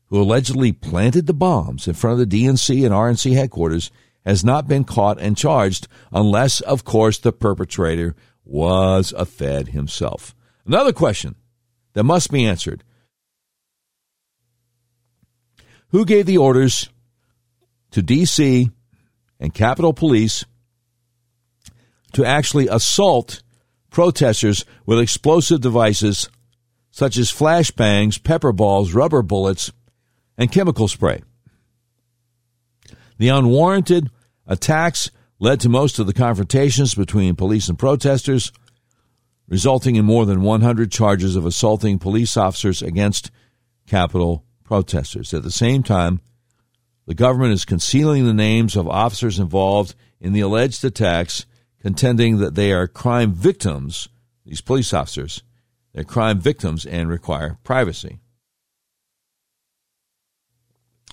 who allegedly planted the bombs in front of the DNC and RNC headquarters, has not been caught and charged unless, of course, the perpetrator was a Fed himself. Another question that must be answered Who gave the orders to D.C. and Capitol Police to actually assault protesters with explosive devices such as flashbangs, pepper balls, rubber bullets, and chemical spray? The unwarranted attacks led to most of the confrontations between police and protesters, resulting in more than 100 charges of assaulting police officers against Capitol protesters. At the same time, the government is concealing the names of officers involved in the alleged attacks, contending that they are crime victims, these police officers, they're crime victims and require privacy.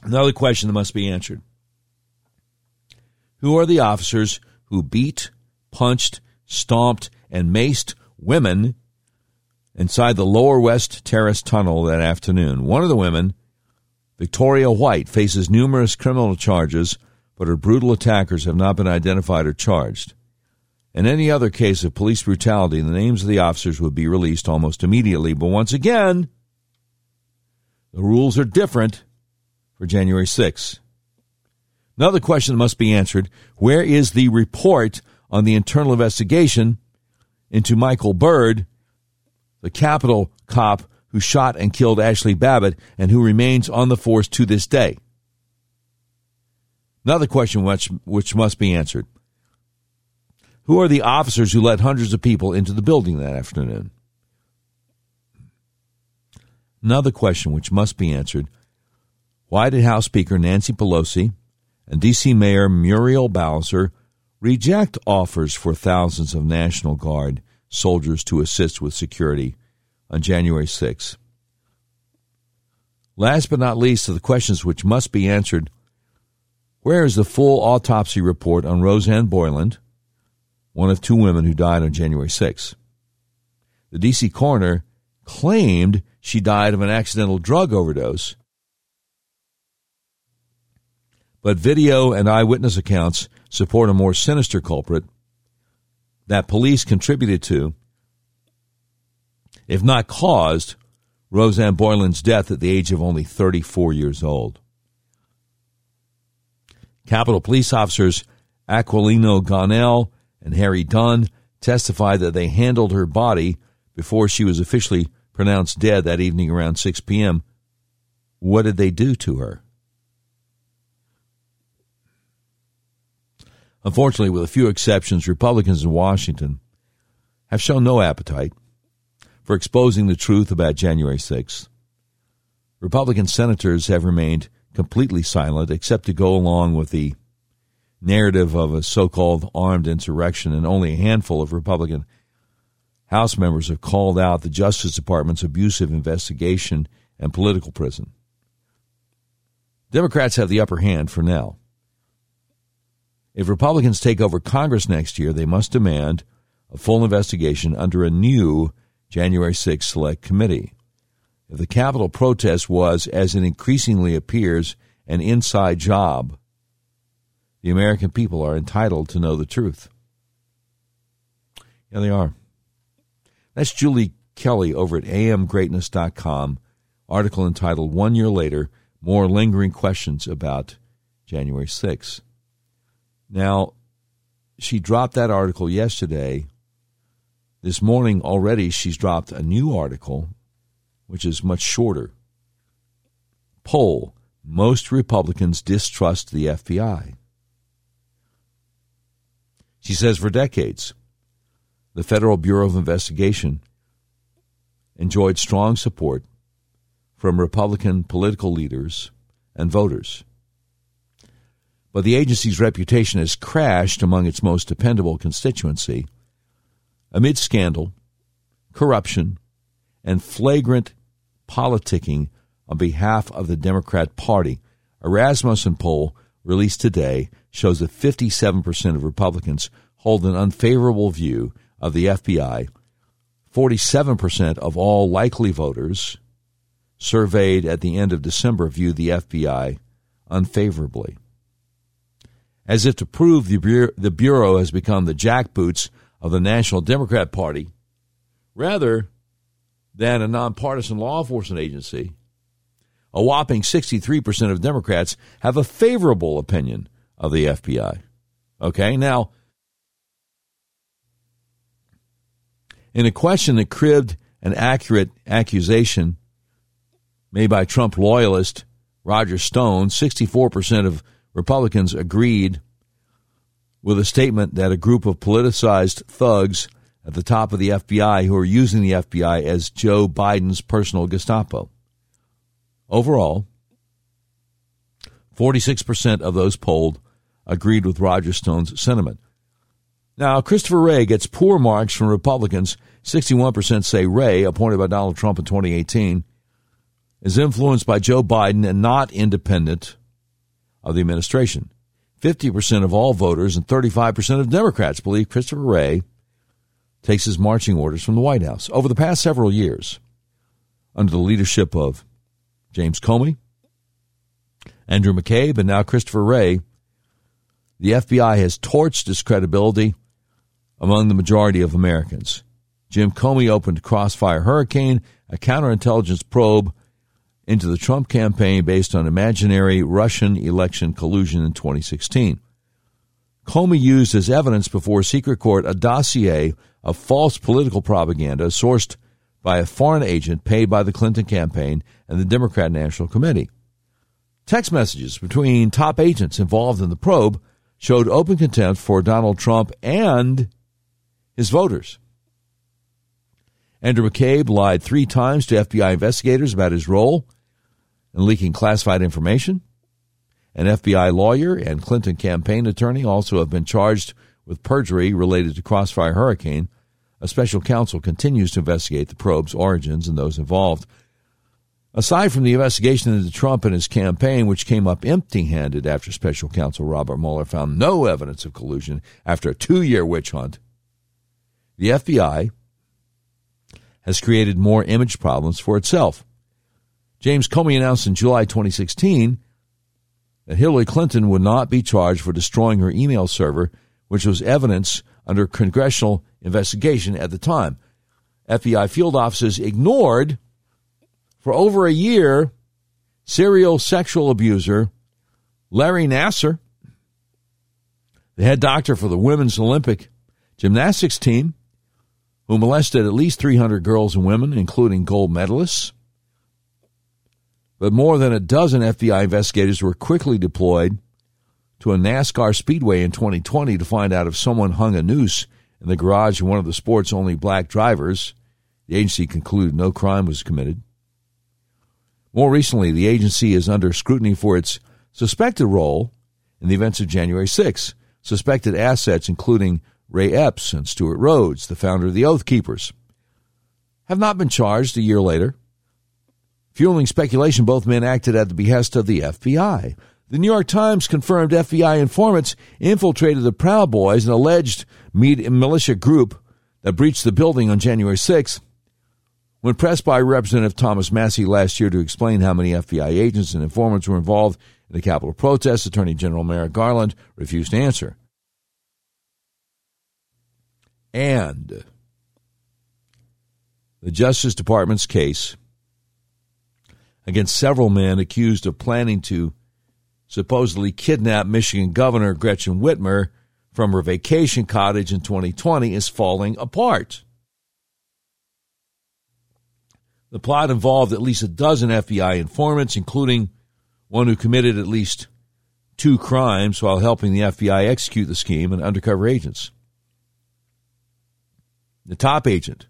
Another question that must be answered Who are the officers who beat, punched, stomped, and maced women inside the Lower West Terrace Tunnel that afternoon? One of the women Victoria White faces numerous criminal charges, but her brutal attackers have not been identified or charged. In any other case of police brutality, the names of the officers would be released almost immediately. But once again, the rules are different for January 6. Another question that must be answered where is the report on the internal investigation into Michael Byrd, the Capitol cop who shot and killed Ashley Babbitt and who remains on the force to this day. Another question which, which must be answered. Who are the officers who let hundreds of people into the building that afternoon? Another question which must be answered. Why did House Speaker Nancy Pelosi and D.C. Mayor Muriel Bowser reject offers for thousands of National Guard soldiers to assist with security on January 6. Last but not least, to the questions which must be answered where is the full autopsy report on Rosanne Boyland, one of two women who died on January 6? The D.C. coroner claimed she died of an accidental drug overdose, but video and eyewitness accounts support a more sinister culprit that police contributed to if not caused, Rosanne Boyland's death at the age of only 34 years old. Capitol Police officers Aquilino Gonell and Harry Dunn testified that they handled her body before she was officially pronounced dead that evening around 6 p.m. What did they do to her? Unfortunately, with a few exceptions, Republicans in Washington have shown no appetite for exposing the truth about January 6th. Republican senators have remained completely silent except to go along with the narrative of a so called armed insurrection, and only a handful of Republican House members have called out the Justice Department's abusive investigation and political prison. Democrats have the upper hand for now. If Republicans take over Congress next year, they must demand a full investigation under a new January 6th Select Committee. If the Capitol protest was, as it increasingly appears, an inside job, the American people are entitled to know the truth. Yeah, they are. That's Julie Kelly over at amgreatness.com, article entitled One Year Later More Lingering Questions About January 6th. Now, she dropped that article yesterday this morning already, she's dropped a new article, which is much shorter. Poll Most Republicans distrust the FBI. She says for decades, the Federal Bureau of Investigation enjoyed strong support from Republican political leaders and voters. But the agency's reputation has crashed among its most dependable constituency amid scandal, corruption, and flagrant politicking on behalf of the Democrat Party. A Rasmussen poll released today shows that 57% of Republicans hold an unfavorable view of the FBI. 47% of all likely voters surveyed at the end of December viewed the FBI unfavorably. As if to prove the Bureau, the Bureau has become the jackboots of the National Democrat Party, rather than a nonpartisan law enforcement agency, a whopping 63% of Democrats have a favorable opinion of the FBI. Okay, now, in a question that cribbed an accurate accusation made by Trump loyalist Roger Stone, 64% of Republicans agreed with a statement that a group of politicized thugs at the top of the FBI who are using the FBI as Joe Biden's personal Gestapo. Overall, 46% of those polled agreed with Roger Stone's sentiment. Now, Christopher Wray gets poor marks from Republicans. 61% say Wray, appointed by Donald Trump in 2018, is influenced by Joe Biden and not independent of the administration. 50% of all voters and 35% of Democrats believe Christopher Wray takes his marching orders from the White House. Over the past several years, under the leadership of James Comey, Andrew McCabe, and now Christopher Wray, the FBI has torched its credibility among the majority of Americans. Jim Comey opened Crossfire Hurricane, a counterintelligence probe into the Trump campaign based on imaginary Russian election collusion in 2016. Comey used as evidence before a secret court a dossier of false political propaganda sourced by a foreign agent paid by the Clinton campaign and the Democrat National Committee. Text messages between top agents involved in the probe showed open contempt for Donald Trump and his voters. Andrew McCabe lied three times to FBI investigators about his role in leaking classified information. An FBI lawyer and Clinton campaign attorney also have been charged with perjury related to Crossfire Hurricane. A special counsel continues to investigate the probe's origins and those involved. Aside from the investigation into Trump and his campaign, which came up empty handed after special counsel Robert Mueller found no evidence of collusion after a two year witch hunt, the FBI has created more image problems for itself. James Comey announced in July 2016 that Hillary Clinton would not be charged for destroying her email server, which was evidence under congressional investigation at the time. FBI field offices ignored for over a year serial sexual abuser Larry Nassar, the head doctor for the women's Olympic gymnastics team, who molested at least 300 girls and women, including gold medalists. But more than a dozen FBI investigators were quickly deployed to a NASCAR speedway in 2020 to find out if someone hung a noose in the garage of one of the sport's only black drivers. The agency concluded no crime was committed. More recently, the agency is under scrutiny for its suspected role in the events of January 6. Suspected assets, including Ray Epps and Stewart Rhodes, the founder of the Oath Keepers, have not been charged a year later. Fueling speculation, both men acted at the behest of the FBI. The New York Times confirmed FBI informants infiltrated the Proud Boys, an alleged militia group that breached the building on January 6th. When pressed by Representative Thomas Massie last year to explain how many FBI agents and informants were involved in the Capitol protests, Attorney General Merrick Garland refused to answer. And the Justice Department's case against several men accused of planning to supposedly kidnapped Michigan Governor Gretchen Whitmer from her vacation cottage in 2020 is falling apart. The plot involved at least a dozen FBI informants, including one who committed at least two crimes while helping the FBI execute the scheme and undercover agents. The top agent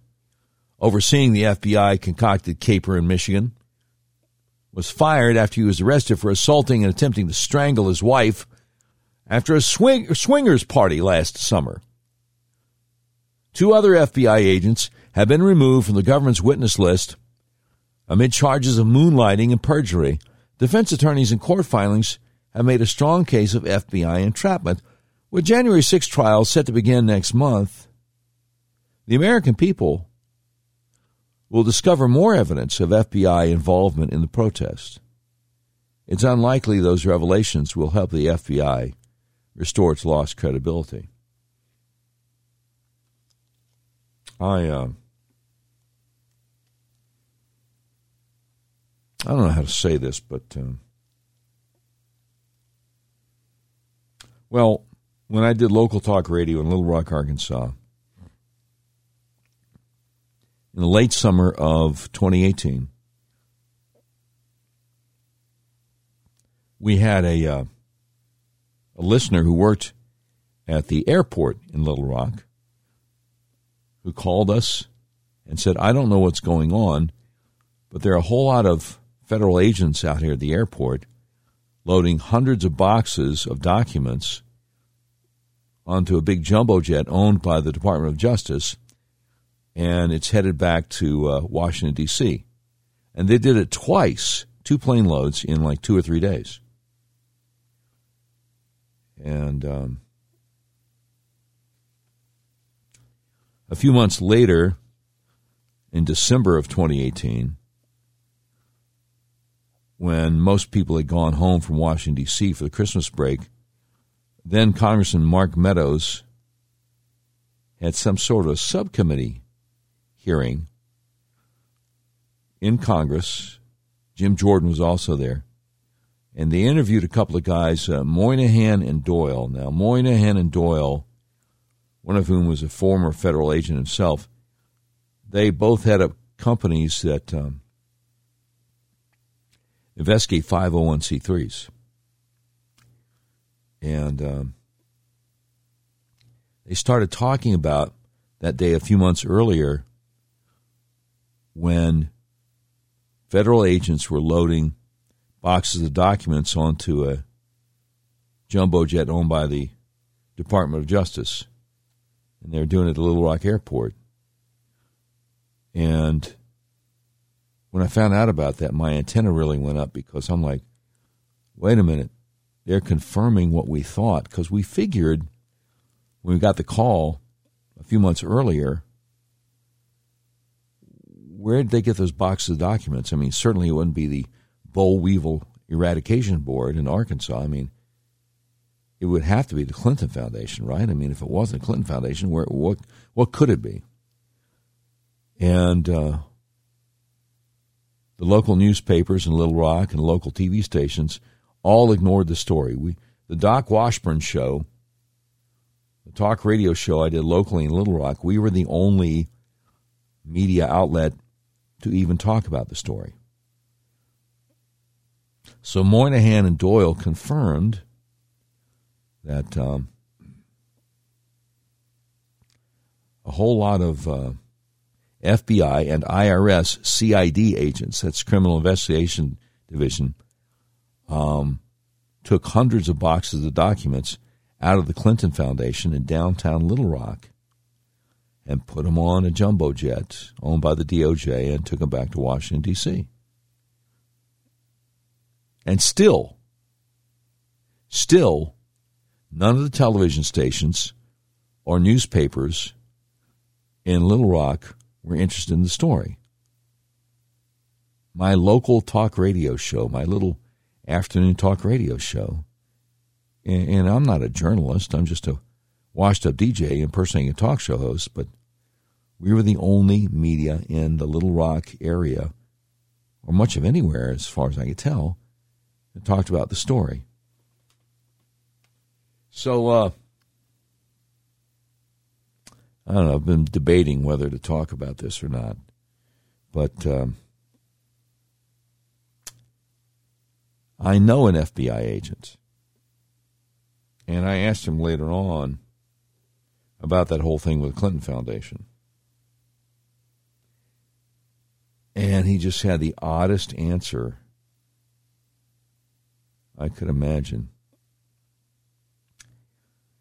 overseeing the FBI concocted caper in Michigan, was fired after he was arrested for assaulting and attempting to strangle his wife after a swing, swingers party last summer. Two other FBI agents have been removed from the government's witness list amid charges of moonlighting and perjury. Defense attorneys in court filings have made a strong case of FBI entrapment. With January 6 trials set to begin next month, the American people will discover more evidence of FBI involvement in the protest. It's unlikely those revelations will help the FBI restore its lost credibility. I uh, I don't know how to say this, but um, well, when I did local talk radio in Little Rock, Arkansas, in the late summer of 2018, we had a uh, a listener who worked at the airport in Little Rock who called us and said, I don't know what's going on, but there are a whole lot of federal agents out here at the airport loading hundreds of boxes of documents onto a big jumbo jet owned by the Department of Justice, and it's headed back to uh, Washington, D.C. And they did it twice, two plane loads in like two or three days. And um, a few months later, in December of 2018, when most people had gone home from Washington, D.C. for the Christmas break, then Congressman Mark Meadows had some sort of a subcommittee hearing in Congress. Jim Jordan was also there and they interviewed a couple of guys, uh, Moynihan and Doyle. Now, Moynihan and Doyle, one of whom was a former federal agent himself, they both had companies that um, investigate 501c3s. And um, they started talking about that day a few months earlier when federal agents were loading boxes of documents onto a jumbo jet owned by the Department of Justice. And they were doing it at the Little Rock Airport. And when I found out about that, my antenna really went up because I'm like, wait a minute. They're confirming what we thought because we figured when we got the call a few months earlier, where did they get those boxes of documents? I mean, certainly it wouldn't be the boll weevil eradication board in Arkansas. I mean, it would have to be the Clinton Foundation, right? I mean, if it wasn't the Clinton Foundation, where what what could it be? And uh, the local newspapers in Little Rock and local TV stations all ignored the story. We the Doc Washburn show, the talk radio show I did locally in Little Rock, we were the only media outlet to even talk about the story. So Moynihan and Doyle confirmed that um, a whole lot of uh, FBI and IRS CID agents, that's Criminal Investigation Division, um, took hundreds of boxes of documents out of the Clinton Foundation in downtown Little Rock and put him on a jumbo jet owned by the DOJ and took him back to Washington, D.C. And still, still, none of the television stations or newspapers in Little Rock were interested in the story. My local talk radio show, my little afternoon talk radio show, and, and I'm not a journalist, I'm just a washed up DJ impersonating a talk show host, but we were the only media in the Little Rock area, or much of anywhere as far as I could tell, that talked about the story. So, uh, I don't know. I've been debating whether to talk about this or not, but um, I know an FBI agent, and I asked him later on about that whole thing with the Clinton Foundation. And he just had the oddest answer I could imagine.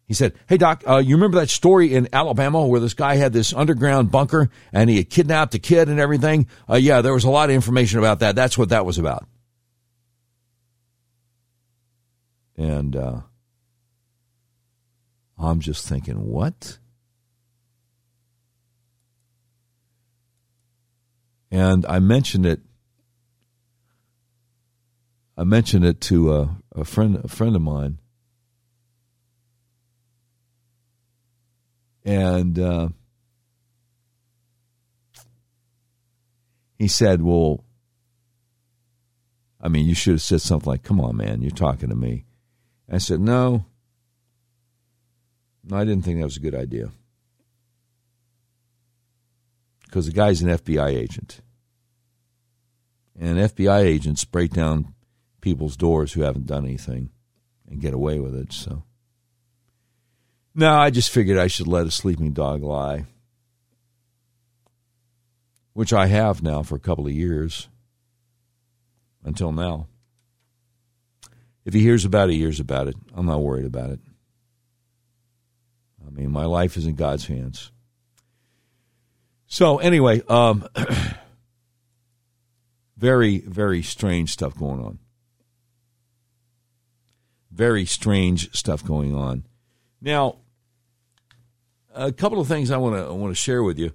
He said, Hey, Doc, uh, you remember that story in Alabama where this guy had this underground bunker and he had kidnapped a kid and everything? Uh, yeah, there was a lot of information about that. That's what that was about. And uh, I'm just thinking, what? And I mentioned it. I mentioned it to a, a friend, a friend of mine, and uh, he said, "Well, I mean, you should have said something like, "Come on, man, you're talking to me." I said, "No, no, I didn't think that was a good idea." Because the guy's an FBI agent. And FBI agents break down people's doors who haven't done anything and get away with it. So, no, I just figured I should let a sleeping dog lie, which I have now for a couple of years until now. If he hears about it, he hears about it. I'm not worried about it. Mean, my life is in God's hands. So, anyway, um, very, very strange stuff going on. Very strange stuff going on. Now, a couple of things I want to want to share with you.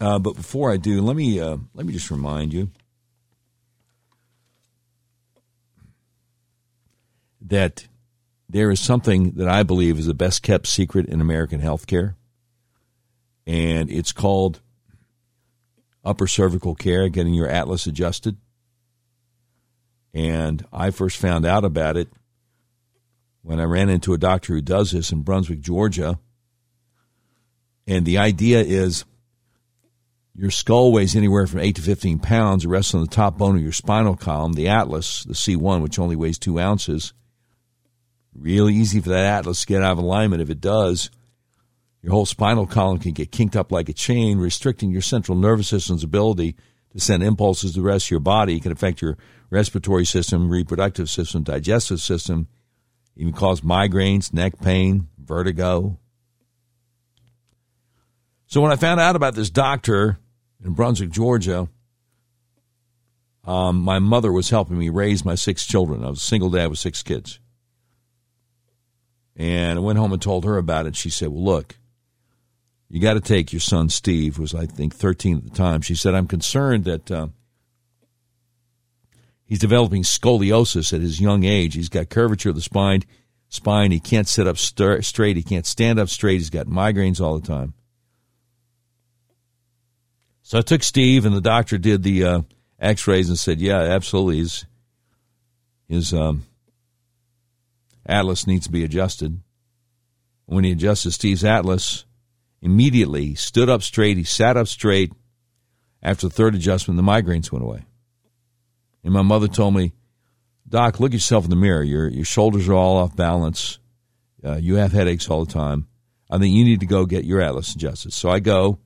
Uh, but before I do, let me uh, let me just remind you that there is something that I believe is the best kept secret in American healthcare, and it's called upper cervical care, getting your atlas adjusted. And I first found out about it when I ran into a doctor who does this in Brunswick, Georgia. And the idea is your skull weighs anywhere from 8 to 15 pounds. It rests on the top bone of your spinal column, the atlas, the C1, which only weighs two ounces. Really easy for that atlas to get out of alignment if it does your whole spinal column can get kinked up like a chain, restricting your central nervous system's ability to send impulses to the rest of your body. It can affect your respiratory system, reproductive system, digestive system, even cause migraines, neck pain, vertigo. So when I found out about this doctor in Brunswick, Georgia, um, my mother was helping me raise my six children. I was a single dad with six kids. And I went home and told her about it. She said, Well, look, you got to take your son Steve, who was I think 13 at the time. She said, I'm concerned that uh, he's developing scoliosis at his young age. He's got curvature of the spine. Spine. He can't sit up st- straight. He can't stand up straight. He's got migraines all the time. So I took Steve, and the doctor did the uh, X-rays and said, "Yeah, absolutely, his his um, atlas needs to be adjusted." When he adjusted Steve's atlas, Immediately, he stood up straight. He sat up straight. After the third adjustment, the migraines went away. And my mother told me, Doc, look yourself in the mirror. Your, your shoulders are all off balance. Uh, you have headaches all the time. I think you need to go get your atlas adjusted. So I go,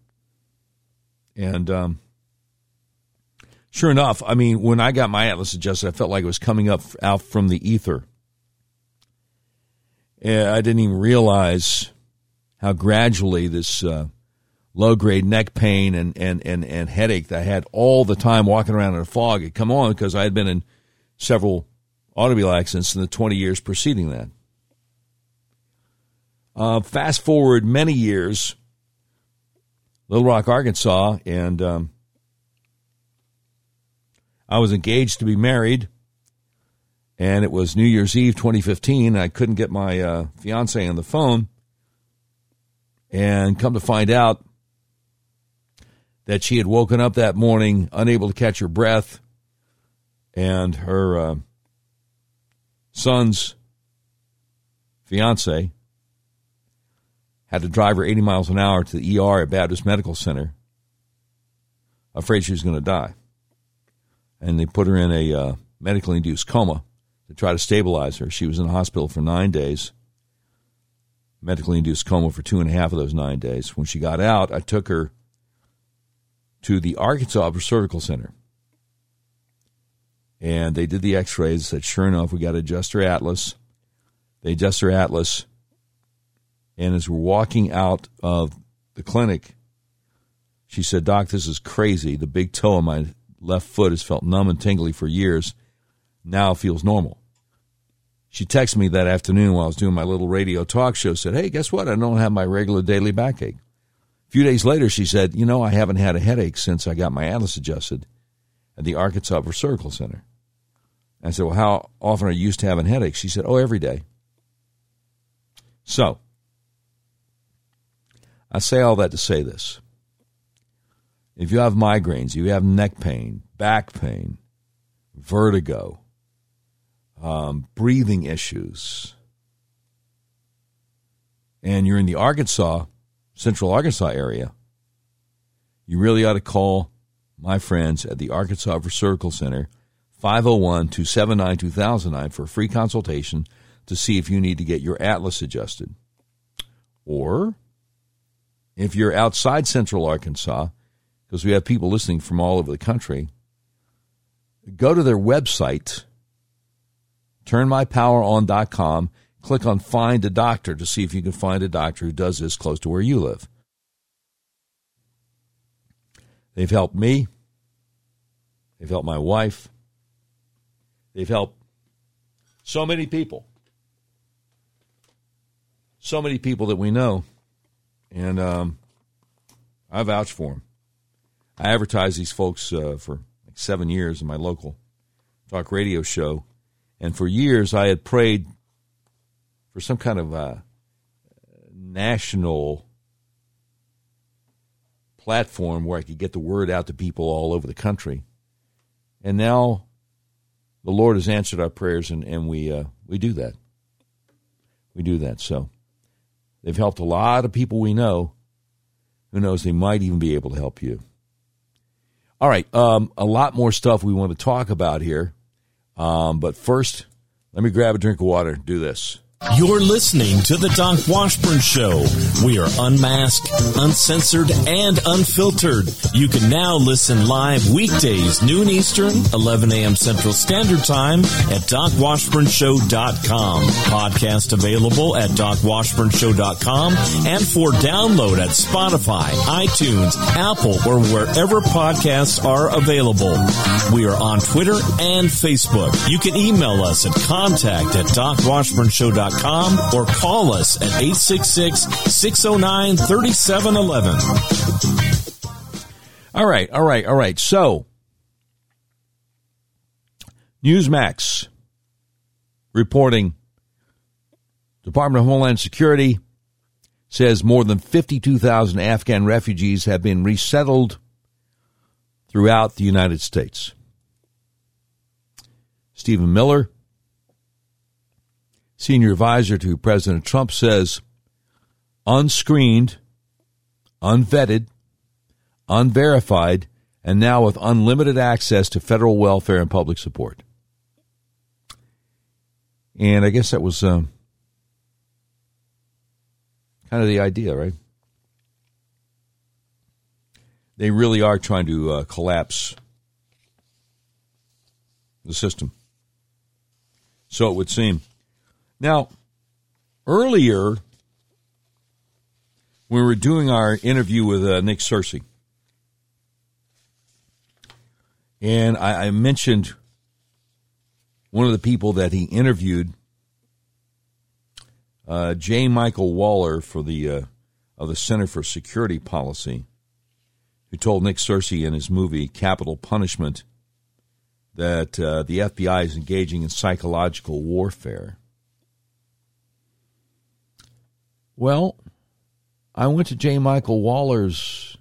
and um, sure enough, I mean, when I got my atlas adjusted, I felt like it was coming up out from the ether. I didn't even realize how gradually this uh, low grade neck pain and, and, and, and headache that I had all the time walking around in a fog had come on because I had been in several automobile accidents in the 20 years preceding that. Uh, fast forward many years, Little Rock, Arkansas, and um, I was engaged to be married, and it was New Year's Eve 2015. I couldn't get my uh, fiance on the phone and come to find out that she had woken up that morning unable to catch her breath, and her uh, son's fiance had to drive her 80 miles an hour to the ER at Baptist Medical Center, afraid she was going to die. And they put her in a uh, medically induced coma to try to stabilize her. She was in the hospital for nine days medically induced coma for two and a half of those nine days. When she got out, I took her to the Arkansas Upper Cervical Center. And they did the x rays, said, sure enough, we got to adjust her atlas. They adjust her atlas. And as we're walking out of the clinic, she said, Doc, this is crazy. The big toe on my left foot has felt numb and tingly for years. Now feels normal. She texted me that afternoon while I was doing my little radio talk show, said, Hey, guess what? I don't have my regular daily backache. A few days later, she said, You know, I haven't had a headache since I got my atlas adjusted at the Arkansas Cervical Center. I said, Well, how often are you used to having headaches? She said, Oh, every day. So, I say all that to say this. If you have migraines, you have neck pain, back pain, vertigo, um, breathing issues, and you're in the Arkansas, central Arkansas area, you really ought to call my friends at the Arkansas Cervical Center, 501 279 2009, for a free consultation to see if you need to get your atlas adjusted. Or if you're outside central Arkansas, because we have people listening from all over the country, go to their website, turnmypoweron.com, click on Find a Doctor to see if you can find a doctor who does this close to where you live. They've helped me. They've helped my wife. They've helped so many people. So many people that we know. And um, I vouch for them. I advertised these folks uh, for like seven years in my local talk radio show. And for years, I had prayed for some kind of uh, national platform where I could get the word out to people all over the country. And now the Lord has answered our prayers, and, and we, uh, we do that. We do that. So they've helped a lot of people we know. Who knows, they might even be able to help you. All right, um, a lot more stuff we want to talk about here. Um, but first, let me grab a drink of water. Do this. You're listening to The Doc Washburn Show. We are unmasked, uncensored, and unfiltered. You can now listen live weekdays, noon Eastern, 11 a.m. Central Standard Time at DocWashburnShow.com. Podcast available at DocWashburnShow.com and for download at Spotify, iTunes, Apple, or wherever podcasts are available. We are on Twitter and Facebook. You can email us at contact at DocWashburnShow.com or call us at 866 609 3711. All right, all right, all right. So, Newsmax reporting Department of Homeland Security says more than 52,000 Afghan refugees have been resettled throughout the United States. Stephen Miller, senior advisor to President Trump, says unscreened, unvetted, unverified, and now with unlimited access to federal welfare and public support. And I guess that was um, kind of the idea, right? They really are trying to uh, collapse the system. So it would seem. Now, earlier, we were doing our interview with uh, Nick Searcy, and I, I, mentioned one of the people that he interviewed, uh, J. Michael Waller for the uh, of the Center for Security Policy, who told Nick Searcy in his movie Capitol Punishment that uh, the FBI is engaging in psychological warfare. Well, I went to J. Michael Waller's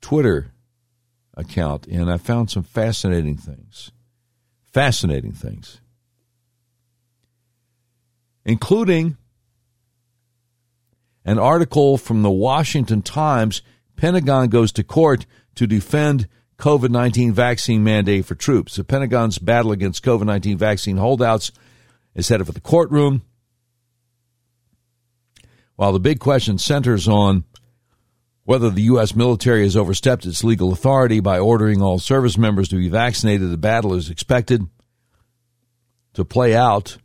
Twitter account and I found some fascinating things. Fascinating things. Including an article from the Washington Times Pentagon goes to court to defend COVID 19 vaccine mandate for troops. The Pentagon's battle against COVID 19 vaccine holdouts is headed for the courtroom. While the big question centers on whether the U.S. military has overstepped its legal authority by ordering all service members to be vaccinated, the battle is expected to play out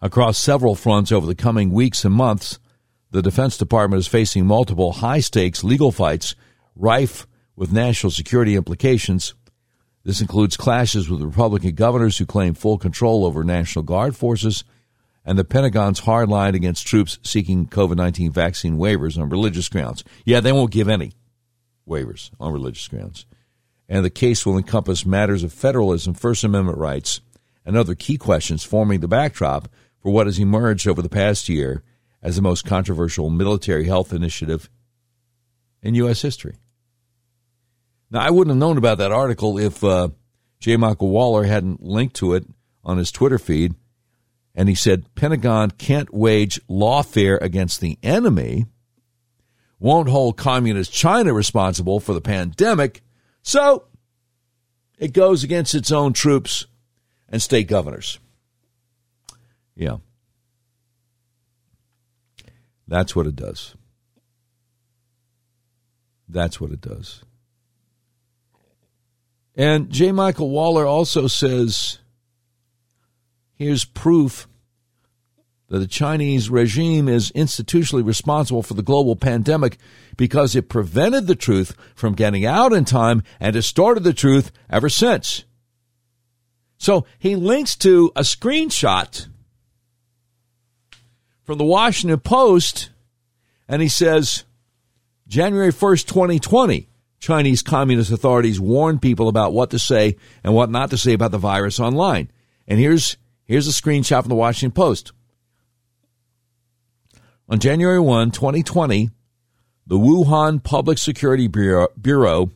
across several fronts over the coming weeks and months. The Defense Department is facing multiple high stakes legal fights rife with national security implications. This includes clashes with Republican governors who claim full control over National Guard forces and the Pentagon's hard line against troops seeking COVID 19 vaccine waivers on religious grounds. Yeah, they won't give any waivers on religious grounds. And the case will encompass matters of federalism, First Amendment rights, and other key questions forming the backdrop for what has emerged over the past year as the most controversial military health initiative in U.S. history. Now, I wouldn't have known about that article if uh, J. Michael Waller hadn't linked to it on his Twitter feed and he said Pentagon can't wage lawfare against the enemy, won't hold communist China responsible for the pandemic, so it goes against its own troops and state governors. Yeah. That's what it does. That's what it does. And J. Michael Waller also says Here's proof that the Chinese regime is institutionally responsible for the global pandemic because it prevented the truth from getting out in time and distorted the truth ever since. So he links to a screenshot from the Washington Post and he says, January 1st, 2020, Chinese Communist authorities warned people about what to say and what not to say about the virus online. And here's Here's a screenshot from the Washington Post. On January 1, 2020, the Wuhan Public Security Bureau,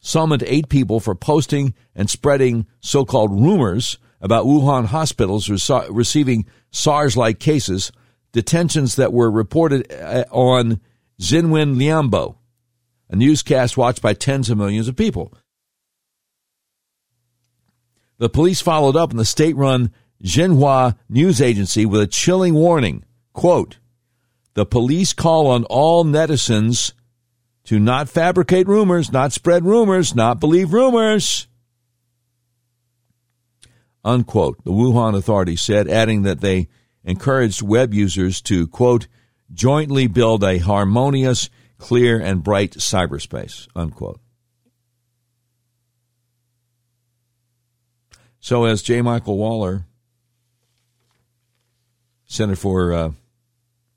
summoned eight people for posting and spreading so called rumors about Wuhan hospitals receiving SARS like cases, detentions that were reported uh, on Xinwen Lianbo, a newscast watched by tens of millions of people. The police followed up in the state run Xinhua news agency with a chilling warning. Quote, the police call on all netizens to not fabricate rumors, not spread rumors, not believe rumors. Unquote. The Wuhan authorities said, adding that they encouraged web users to, quote, jointly build a harmonious, clear, and bright cyberspace, unquote. So, as J. Michael Waller Center for uh,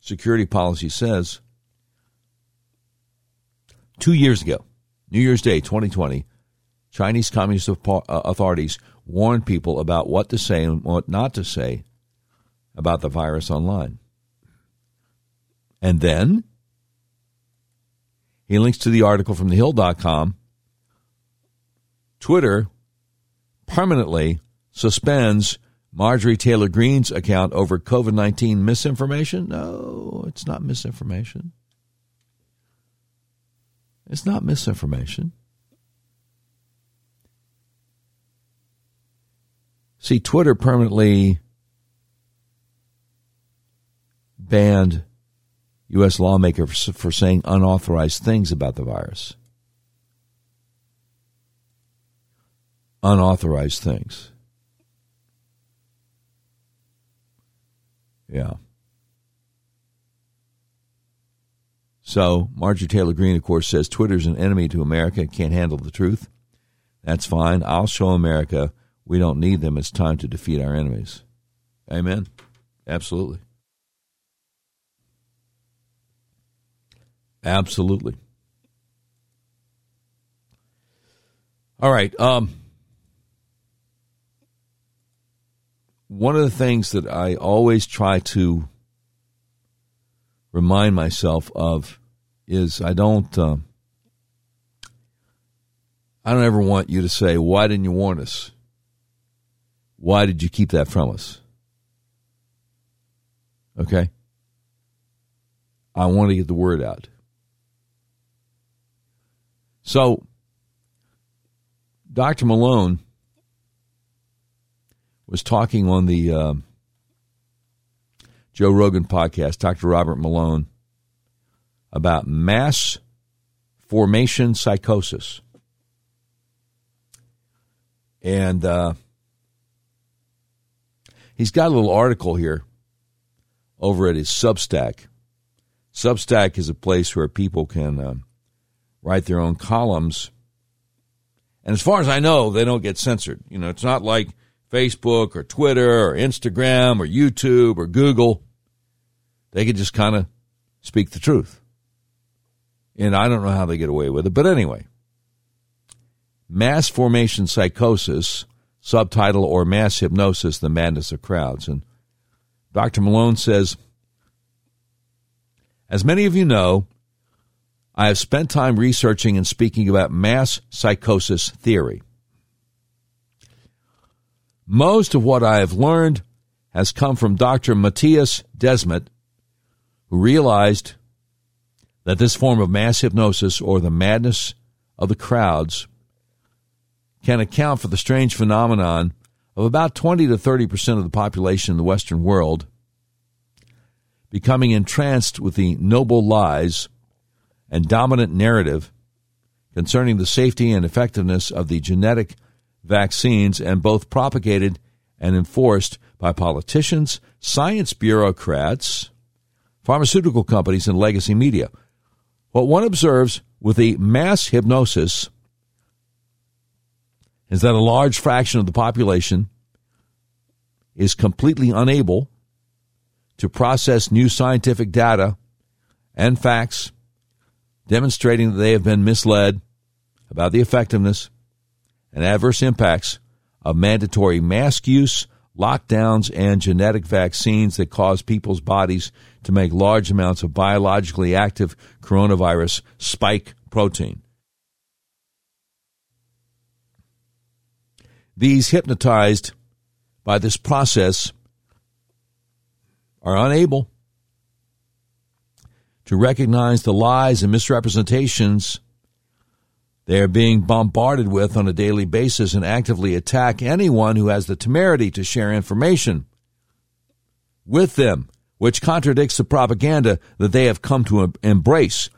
Security Policy says two years ago, New Year's Day 2020, Chinese Communist uh, authorities warned people about what to say and what not to say about the virus online. And then he links to the article from thehill.com. Twitter permanently suspends Marjorie Taylor Greene's account over COVID 19 misinformation? No, it's not misinformation. It's not misinformation. See, Twitter permanently banned U.S. lawmakers for saying unauthorized things about the virus. Unauthorized things. Yeah. So Marjorie Taylor Greene, of course, says Twitter's an enemy to America can't handle the truth. That's fine. I'll show America we don't need them. It's time to defeat our enemies. Amen. Absolutely. Absolutely. All right. Um, one of the things that I always try to remind myself of is I don't uh, I don't ever want you to say why didn't you warn us? Why did you keep that from us? Okay? I want to get the word out. So Dr. Malone was talking on the uh, Joe Rogan podcast, Dr. Robert Malone, about mass formation psychosis. And uh, he's got a little article here over at his Substack. Substack is a place where people can uh, write their own columns. And as far as I know, they don't get censored. You know, it's not like Facebook or Twitter or Instagram or YouTube or Google. They can just kind of speak the truth. And I don't know how they get away with it. But anyway, mass formation psychosis, subtitle, or mass hypnosis, the madness of crowds. And Dr. Malone says, as many of you know, I have spent time researching and speaking about mass psychosis theory. Most of what I have learned has come from Dr. Mattias Desmet, who realized that this form of mass hypnosis or the madness of the crowds can account for the strange phenomenon of about 20 to 30 percent of the population in the Western world becoming entranced with the noble lies and dominant narrative concerning the safety and effectiveness of the genetic vaccines and both propagated and enforced by politicians, science bureaucrats, pharmaceutical companies, and legacy media. What one observes with the mass hypnosis is that a large fraction of the population is completely unable to process new scientific data and facts demonstrating that they have been misled about the effectiveness and adverse impacts of mandatory mask use, lockdowns, and genetic vaccines that cause people's bodies to make large amounts of biologically active coronavirus spike protein. These hypnotized by this process are unable to recognize the lies and misrepresentations they are being bombarded with on a daily basis and actively attack anyone who has the temerity to share information with them, which contradicts the propaganda that they have come to embrace.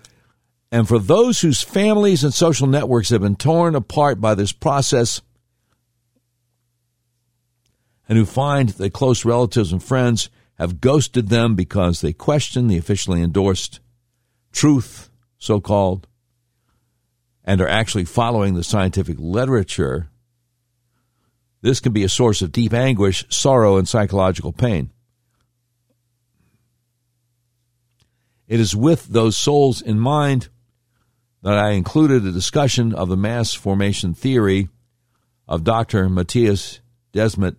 And for those whose families and social networks have been torn apart by this process, and who find that close relatives and friends have ghosted them because they question the officially endorsed truth, so called, and are actually following the scientific literature, this can be a source of deep anguish, sorrow, and psychological pain. It is with those souls in mind that I included a discussion of the mass formation theory of Dr. Mattias Desmet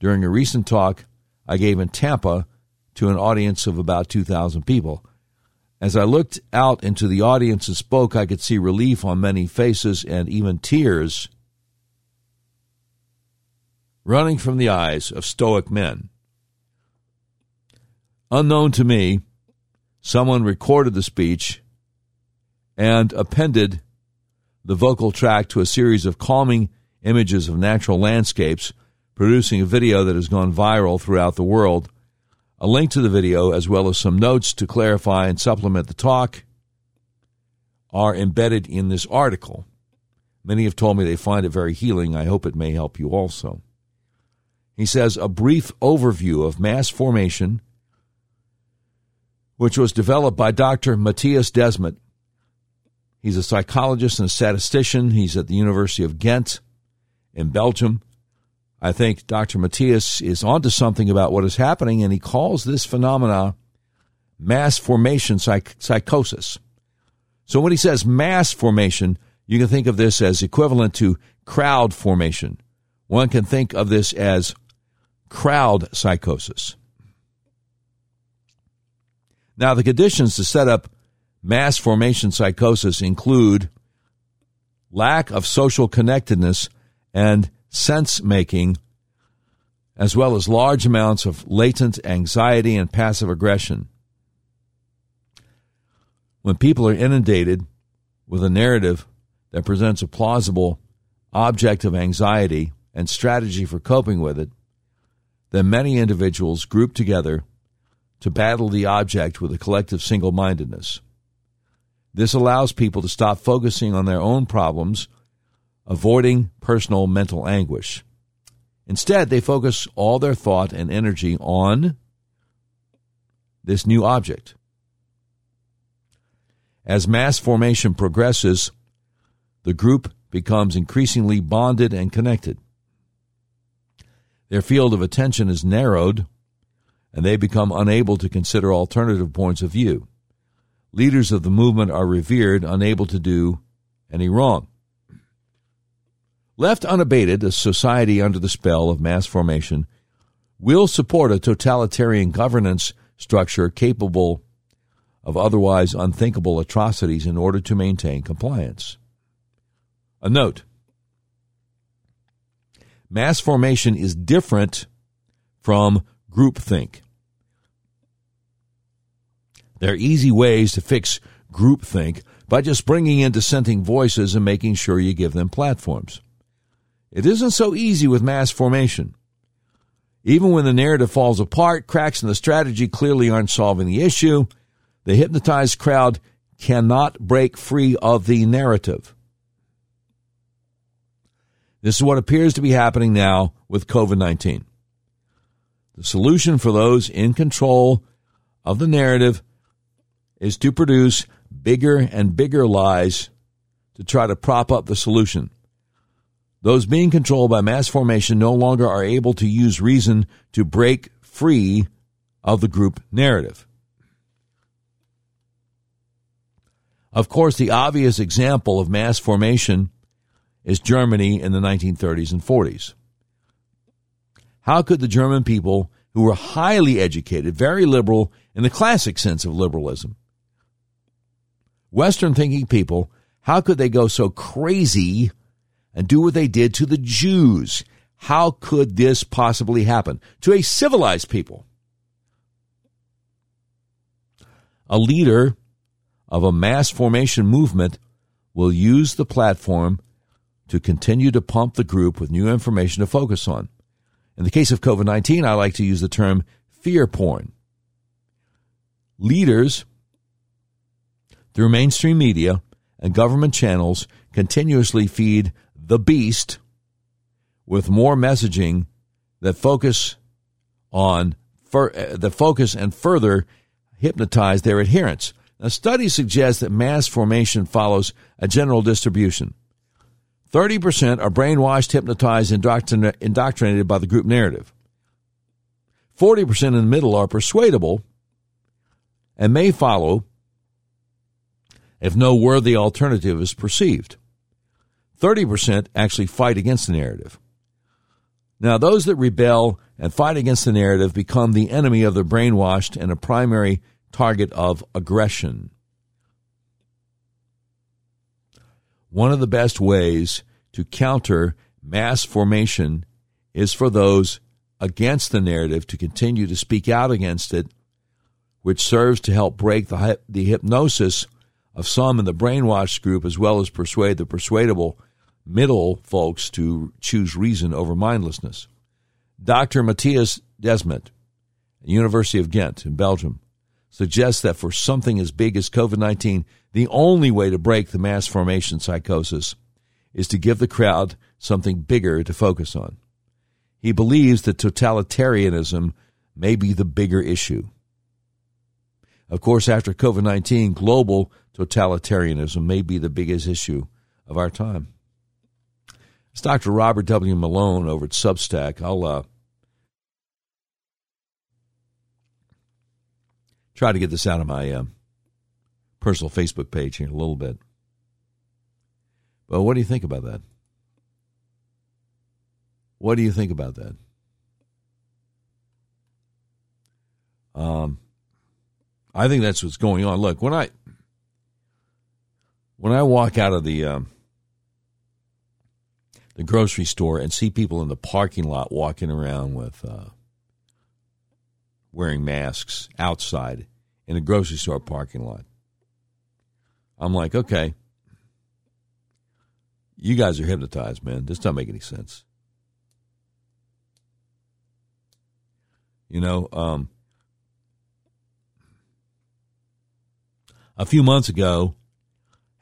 during a recent talk I gave in Tampa to an audience of about 2,000 people. As I looked out into the audience and spoke, I could see relief on many faces and even tears running from the eyes of stoic men. Unknown to me, someone recorded the speech and appended the vocal track to a series of calming images of natural landscapes producing a video that has gone viral throughout the world. A link to the video, as well as some notes to clarify and supplement the talk, are embedded in this article. Many have told me they find it very healing. I hope it may help you also. He says a brief overview of mass formation, which was developed by Dr. Mattias Desmet. He's a psychologist and statistician. He's at the University of Ghent in Belgium. I think Dr. Mattias is onto something about what is happening, and he calls this phenomena mass formation psych- psychosis. So when he says mass formation, you can think of this as equivalent to crowd formation. One can think of this as crowd psychosis. Now, the conditions to set up mass formation psychosis include lack of social connectedness and sense making, as well as large amounts of latent anxiety and passive aggression. When people are inundated with a narrative that presents a plausible object of anxiety and strategy for coping with it, then many individuals group together to battle the object with a collective single mindedness. This allows people to stop focusing on their own problems, avoiding personal mental anguish. Instead, they focus all their thought and energy on this new object. As mass formation progresses, the group becomes increasingly bonded and connected. Their field of attention is narrowed, and they become unable to consider alternative points of view. Leaders of the movement are revered, unable to do any wrong. Left unabated, a society under the spell of mass formation will support a totalitarian governance structure capable of otherwise unthinkable atrocities in order to maintain compliance. A note mass formation is different from groupthink. There are easy ways to fix groupthink by just bringing in dissenting voices and making sure you give them platforms. It isn't so easy with mass formation. Even when the narrative falls apart, cracks in the strategy clearly aren't solving the issue. The hypnotized crowd cannot break free of the narrative. This is what appears to be happening now with COVID 19. The solution for those in control of the narrative is to produce bigger and bigger lies to try to prop up the solution. Those being controlled by mass formation no longer are able to use reason to break free of the group narrative. Of course, the obvious example of mass formation is Germany in the 1930s and 40s. How could the German people, who were highly educated, very liberal in the classic sense of liberalism, Western thinking people, how could they go so crazy and do what they did to the Jews? How could this possibly happen to a civilized people? A leader of a mass formation movement will use the platform to continue to pump the group with new information to focus on. In the case of COVID 19, I like to use the term fear porn. Leaders, through mainstream media and government channels, continuously feed the beast with more messaging that focus on uh, the focus and further hypnotize their adherents. Now, studies suggest that mass formation follows a general distribution. 30% are brainwashed, hypnotized, indoctrinated by the group narrative. 40% in the middle are persuadable and may follow if no worthy alternative is perceived. 30% actually fight against the narrative. Now, those that rebel and fight against the narrative become the enemy of the brainwashed and a primary target of aggression. One of the best ways to counter mass formation is for those against the narrative to continue to speak out against it, which serves to help break the, the hypnosis of some in the brainwashed group as well as persuade the persuadable middle folks to choose reason over mindlessness. Dr. Mattias Desmet, University of Ghent in Belgium, suggests that for something as big as COVID 19, the only way to break the mass formation psychosis is to give the crowd something bigger to focus on. He believes that totalitarianism may be the bigger issue. Of course, after COVID 19, global totalitarianism may be the biggest issue of our time. It's Dr. Robert W. Malone over at Substack. I'll uh, try to get this out of my uh, personal Facebook page here in a little bit. But what do you think about that? What do you think about that? Um, I think that's what's going on. Look, when I when I walk out of the um, the grocery store and see people in the parking lot walking around with uh, wearing masks outside in a grocery store parking lot. I'm like, okay, you guys are hypnotized, man. This doesn't make any sense. You know, um, a few months ago,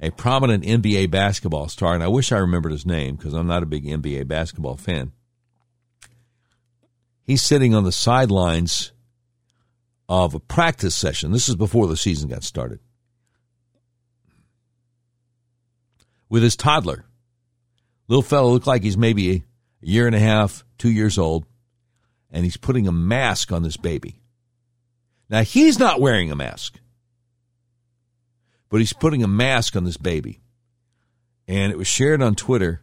a prominent NBA basketball star, and I wish I remembered his name because I'm not a big NBA basketball fan. He's sitting on the sidelines of a practice session. This is before the season got started. With his toddler. Little fellow looked like he's maybe a year and a half, two years old, and he's putting a mask on this baby. Now, he's not wearing a mask, but he's putting a mask on this baby. And it was shared on Twitter,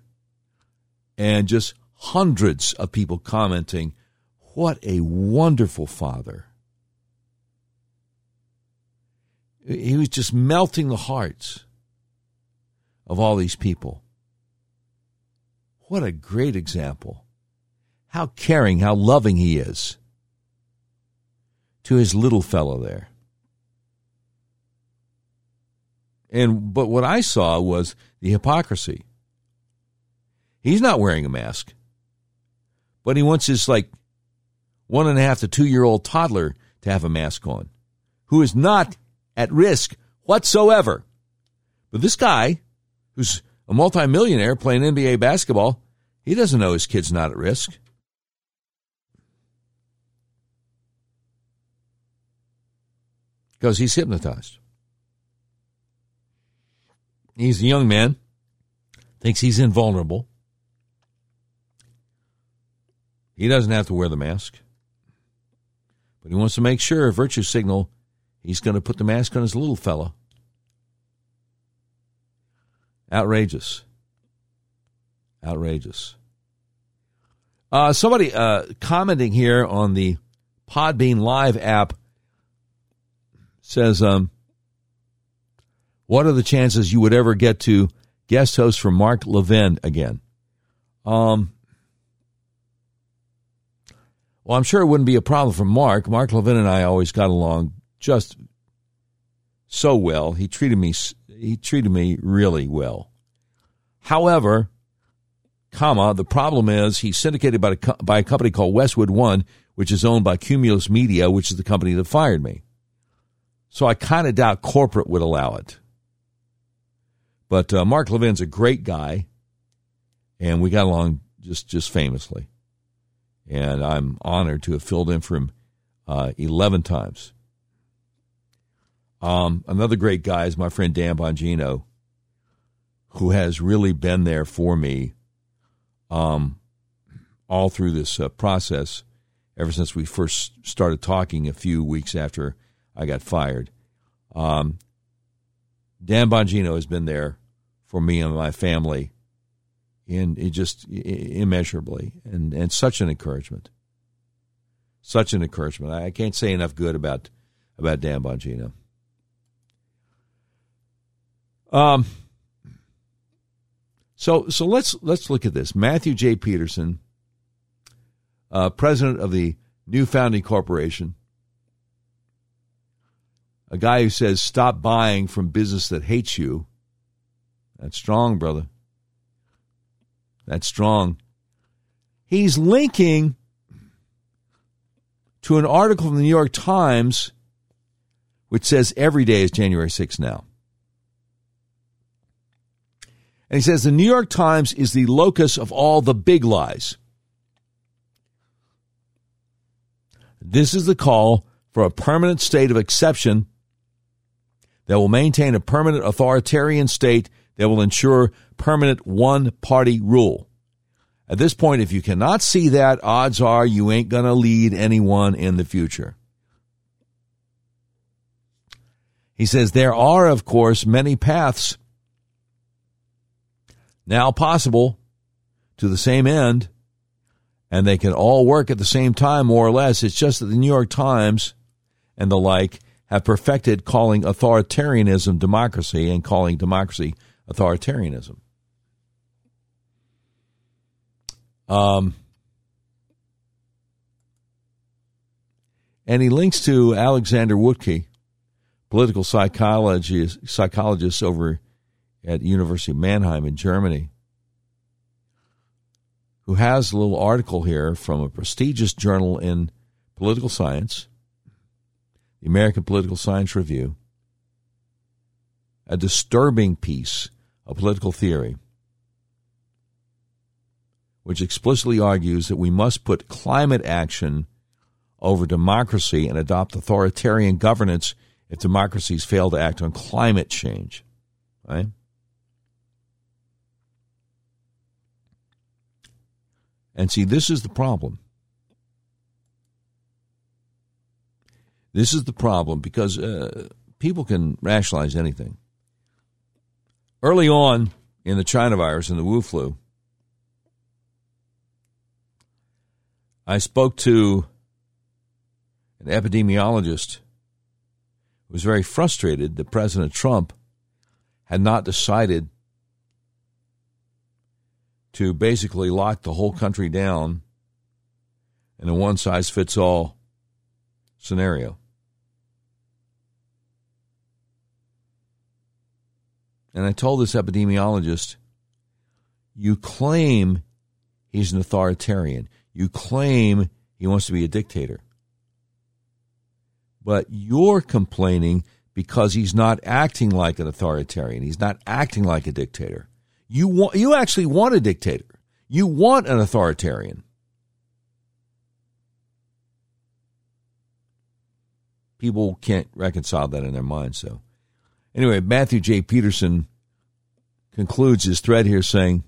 and just hundreds of people commenting, What a wonderful father. He was just melting the hearts of all these people. What a great example. How caring, how loving he is to his little fellow there. And but what I saw was the hypocrisy. He's not wearing a mask, but he wants his like one and a half to two year old toddler to have a mask on, who is not at risk whatsoever. But this guy, who's a multimillionaire playing NBA basketball, he doesn't know his kid's not at risk. because he's hypnotized. He's a young man, thinks he's invulnerable. He doesn't have to wear the mask, but he wants to make sure, virtue signal, he's going to put the mask on his little fella. Outrageous. Outrageous. Uh, somebody uh, commenting here on the Podbean Live app says, um, what are the chances you would ever get to guest host for Mark Levin again? Um, well, I'm sure it wouldn't be a problem for Mark. Mark Levin and I always got along just so well. He treated me he treated me really well. However, comma, the problem is he's syndicated by a, by a company called Westwood One, which is owned by Cumulus Media, which is the company that fired me. So I kind of doubt corporate would allow it. But uh, Mark Levin's a great guy, and we got along just just famously. And I'm honored to have filled in for him uh, 11 times. Um, another great guy is my friend Dan Bongino, who has really been there for me um, all through this uh, process ever since we first started talking a few weeks after I got fired. Um, Dan Bongino has been there for me and my family, and it just immeasurably, and and such an encouragement. Such an encouragement. I can't say enough good about about Dan Bongino. Um. So so let's let's look at this. Matthew J. Peterson, uh, president of the New Founding Corporation, a guy who says, stop buying from business that hates you. That's strong, brother. That's strong. He's linking to an article in the New York Times which says every day is January 6th now. And he says the New York Times is the locus of all the big lies. This is the call for a permanent state of exception that will maintain a permanent authoritarian state that will ensure permanent one party rule. At this point, if you cannot see that, odds are you ain't going to lead anyone in the future. He says there are, of course, many paths now possible to the same end, and they can all work at the same time, more or less. It's just that the New York Times and the like have perfected calling authoritarianism democracy and calling democracy authoritarianism. Um, and he links to Alexander Wuttke, political psychologist, psychologist over at University of Mannheim in Germany, who has a little article here from a prestigious journal in political science American Political Science Review. a disturbing piece of political theory which explicitly argues that we must put climate action over democracy and adopt authoritarian governance if democracies fail to act on climate change. Right? And see, this is the problem. This is the problem because uh, people can rationalize anything. Early on in the China virus and the Wu flu, I spoke to an epidemiologist who was very frustrated that President Trump had not decided to basically lock the whole country down in a one size fits all scenario. And I told this epidemiologist, you claim he's an authoritarian. You claim he wants to be a dictator. But you're complaining because he's not acting like an authoritarian. He's not acting like a dictator. You want you actually want a dictator. You want an authoritarian. People can't reconcile that in their minds, so anyway, Matthew J. Peterson concludes his thread here saying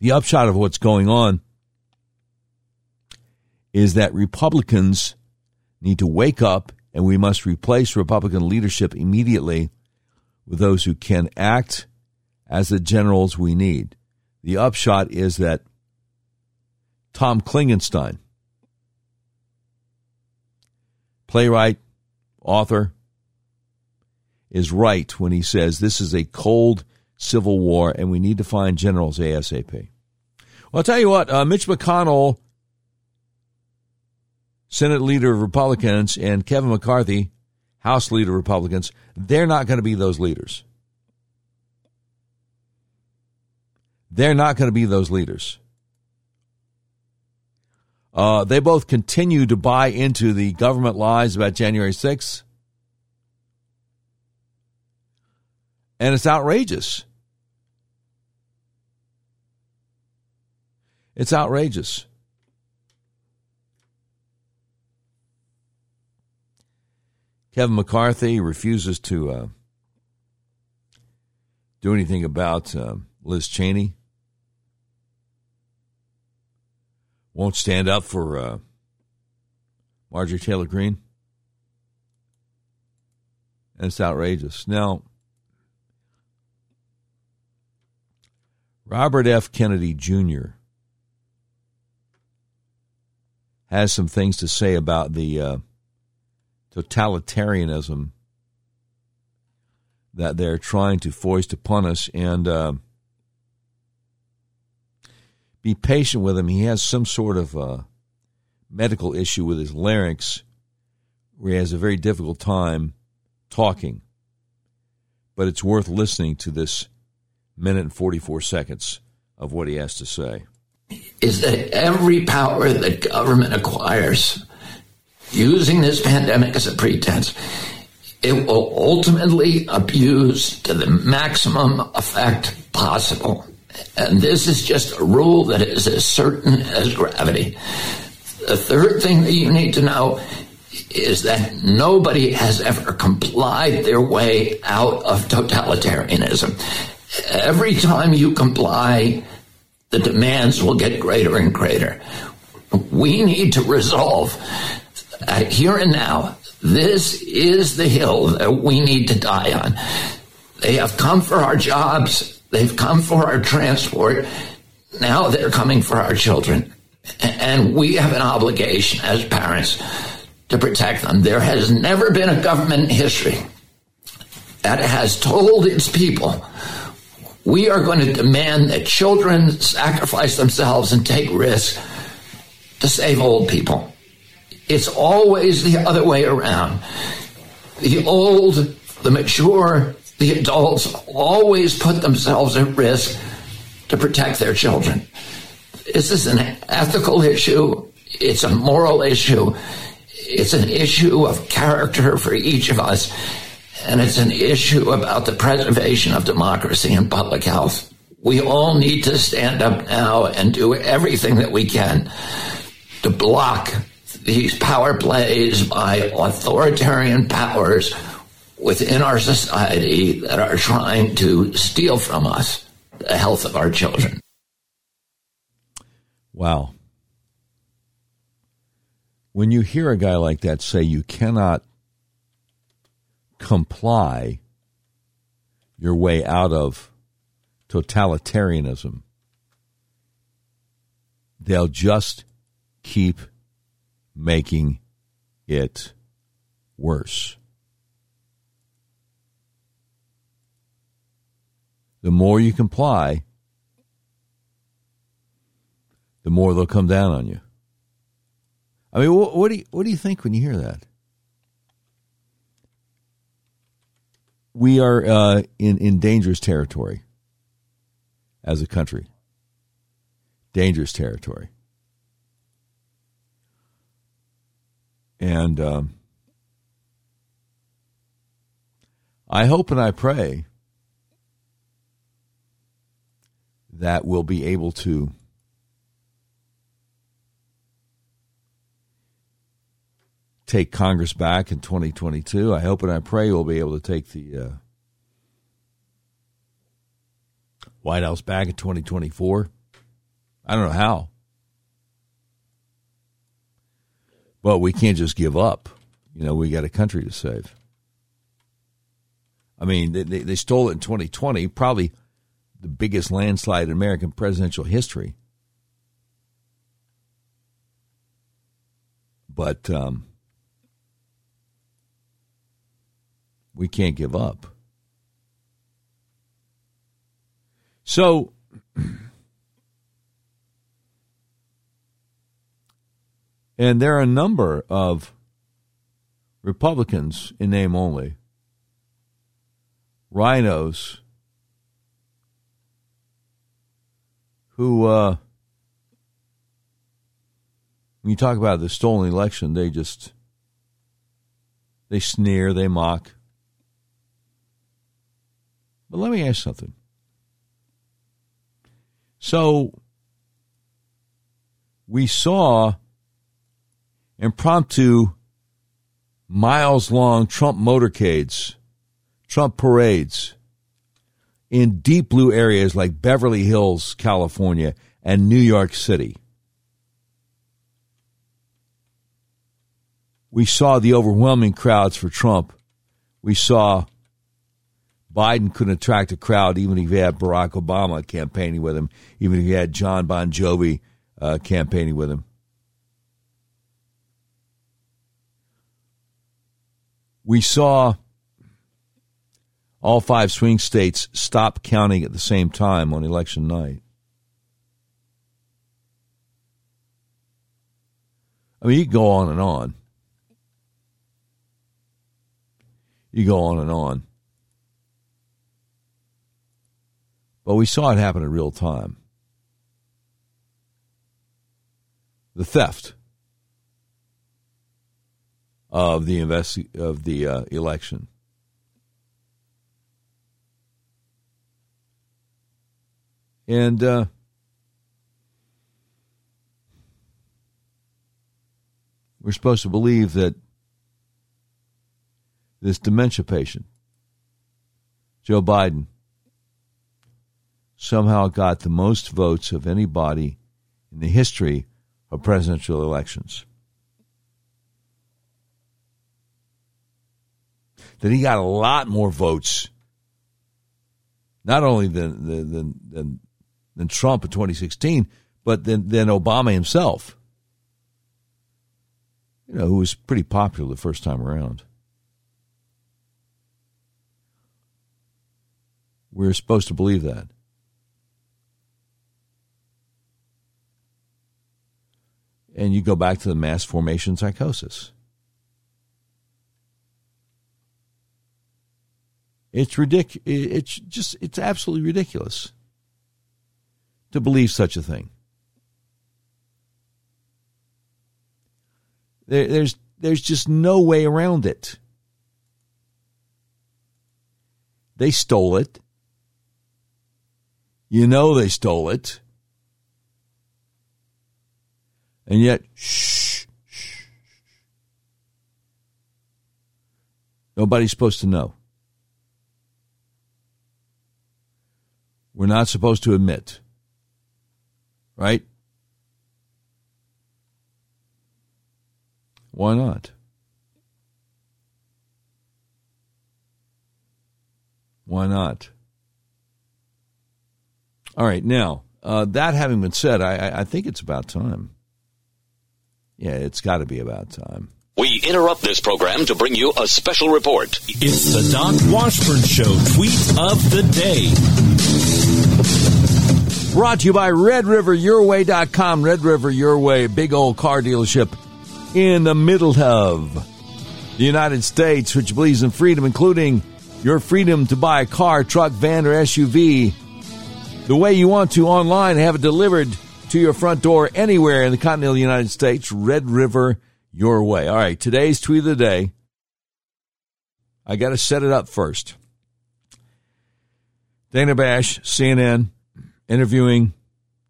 the upshot of what's going on is that Republicans need to wake up and we must replace Republican leadership immediately with those who can act as the generals we need. The upshot is that Tom Klingenstein, playwright, author, is right when he says this is a cold civil war, and we need to find generals ASAP. Well, I'll tell you what, uh, Mitch McConnell, Senate leader of Republicans, and Kevin McCarthy, House leader of Republicans, they're not going to be those leaders. They're not going to be those leaders. Uh, they both continue to buy into the government lies about January 6th. And it's outrageous. It's outrageous. Kevin McCarthy refuses to uh, do anything about uh, Liz Cheney. Won't stand up for uh, Marjorie Taylor Greene. And it's outrageous. Now, Robert F. Kennedy Jr. has some things to say about the uh, totalitarianism that they're trying to foist upon us and uh, be patient with him. He has some sort of uh, medical issue with his larynx where he has a very difficult time talking. But it's worth listening to this minute and 44 seconds of what he has to say is that every power that government acquires using this pandemic as a pretense, it will ultimately abuse to the maximum effect possible. And this is just a rule that is as certain as gravity. The third thing that you need to know is that nobody has ever complied their way out of totalitarianism. Every time you comply, the demands will get greater and greater. We need to resolve uh, here and now. This is the hill that we need to die on. They have come for our jobs. They've come for our transport. Now they're coming for our children. And we have an obligation as parents to protect them. There has never been a government in history that has told its people we are going to demand that children sacrifice themselves and take risks to save old people. It's always the other way around. The old, the mature, the adults always put themselves at risk to protect their children. This is an ethical issue. It's a moral issue. It's an issue of character for each of us. And it's an issue about the preservation of democracy and public health. We all need to stand up now and do everything that we can to block these power plays by authoritarian powers within our society that are trying to steal from us the health of our children. Wow. When you hear a guy like that say you cannot comply your way out of totalitarianism, they'll just keep making it worse. The more you comply, the more they'll come down on you. I mean, what, what do you, what do you think when you hear that? We are uh, in in dangerous territory as a country. Dangerous territory. And um, I hope and I pray that we'll be able to take Congress back in 2022. I hope and I pray we'll be able to take the uh, White House back in 2024. I don't know how. But we can't just give up. You know, we got a country to save. I mean, they, they stole it in 2020, probably the biggest landslide in American presidential history. But um, we can't give up. So, And there are a number of Republicans, in name only, rhinos, who, uh, when you talk about the stolen election, they just they sneer, they mock. But let me ask something. So we saw impromptu, miles long Trump motorcades, Trump parades in deep blue areas like Beverly Hills, California, and New York City. We saw the overwhelming crowds for Trump. We saw Biden couldn't attract a crowd even if he had Barack Obama campaigning with him, even if he had John Bon Jovi uh, campaigning with him. we saw all five swing states stop counting at the same time on election night. I mean, you go on and on. You go on and on. But we saw it happen in real time. The theft of the investi- of the uh, election. And uh, we're supposed to believe that this dementia patient, Joe Biden, somehow got the most votes of anybody in the history of presidential elections. that he got a lot more votes, not only than than than, than Trump in 2016, but than, than Obama himself. You know, who was pretty popular the first time around. We're supposed to believe that. And you go back to the mass formation psychosis. It's ridic- It's just it's absolutely ridiculous to believe such a thing. There, there's there's just no way around it. They stole it. You know they stole it. And yet, shh, shh. Nobody's supposed to know. We're not supposed to admit. Right? Why not? Why not? All right, now, uh, that having been said, I, I think it's about time. Yeah, it's got to be about time. We interrupt this program to bring you a special report. It's the Doc Washburn Show tweet of the day. Brought to you by RedRiverYourWay.com. Red River Your Way, big old car dealership in the middle of the United States, which believes in freedom, including your freedom to buy a car, truck, van, or SUV the way you want to online and have it delivered to your front door anywhere in the continental United States. Red River Your Way. All right, today's tweet of the day. I got to set it up first. Dana Bash, CNN, interviewing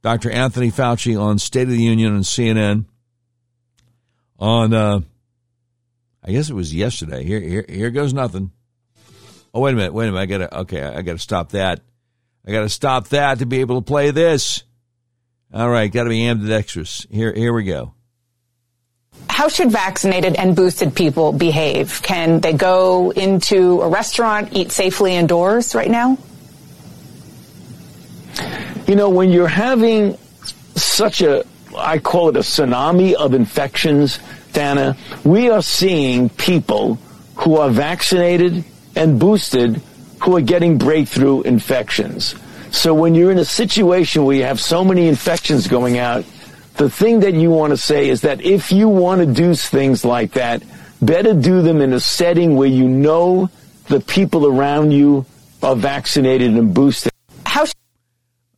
Dr. Anthony Fauci on State of the Union on CNN on, uh, I guess it was yesterday. Here, here, here goes nothing. Oh, wait a minute, wait a minute. I gotta, okay, I gotta stop that. I gotta stop that to be able to play this. All right, gotta be ambidextrous. Here, here we go. How should vaccinated and boosted people behave? Can they go into a restaurant, eat safely indoors right now? You know, when you're having such a, I call it a tsunami of infections, Dana, we are seeing people who are vaccinated and boosted who are getting breakthrough infections. So when you're in a situation where you have so many infections going out, the thing that you want to say is that if you want to do things like that, better do them in a setting where you know the people around you are vaccinated and boosted. How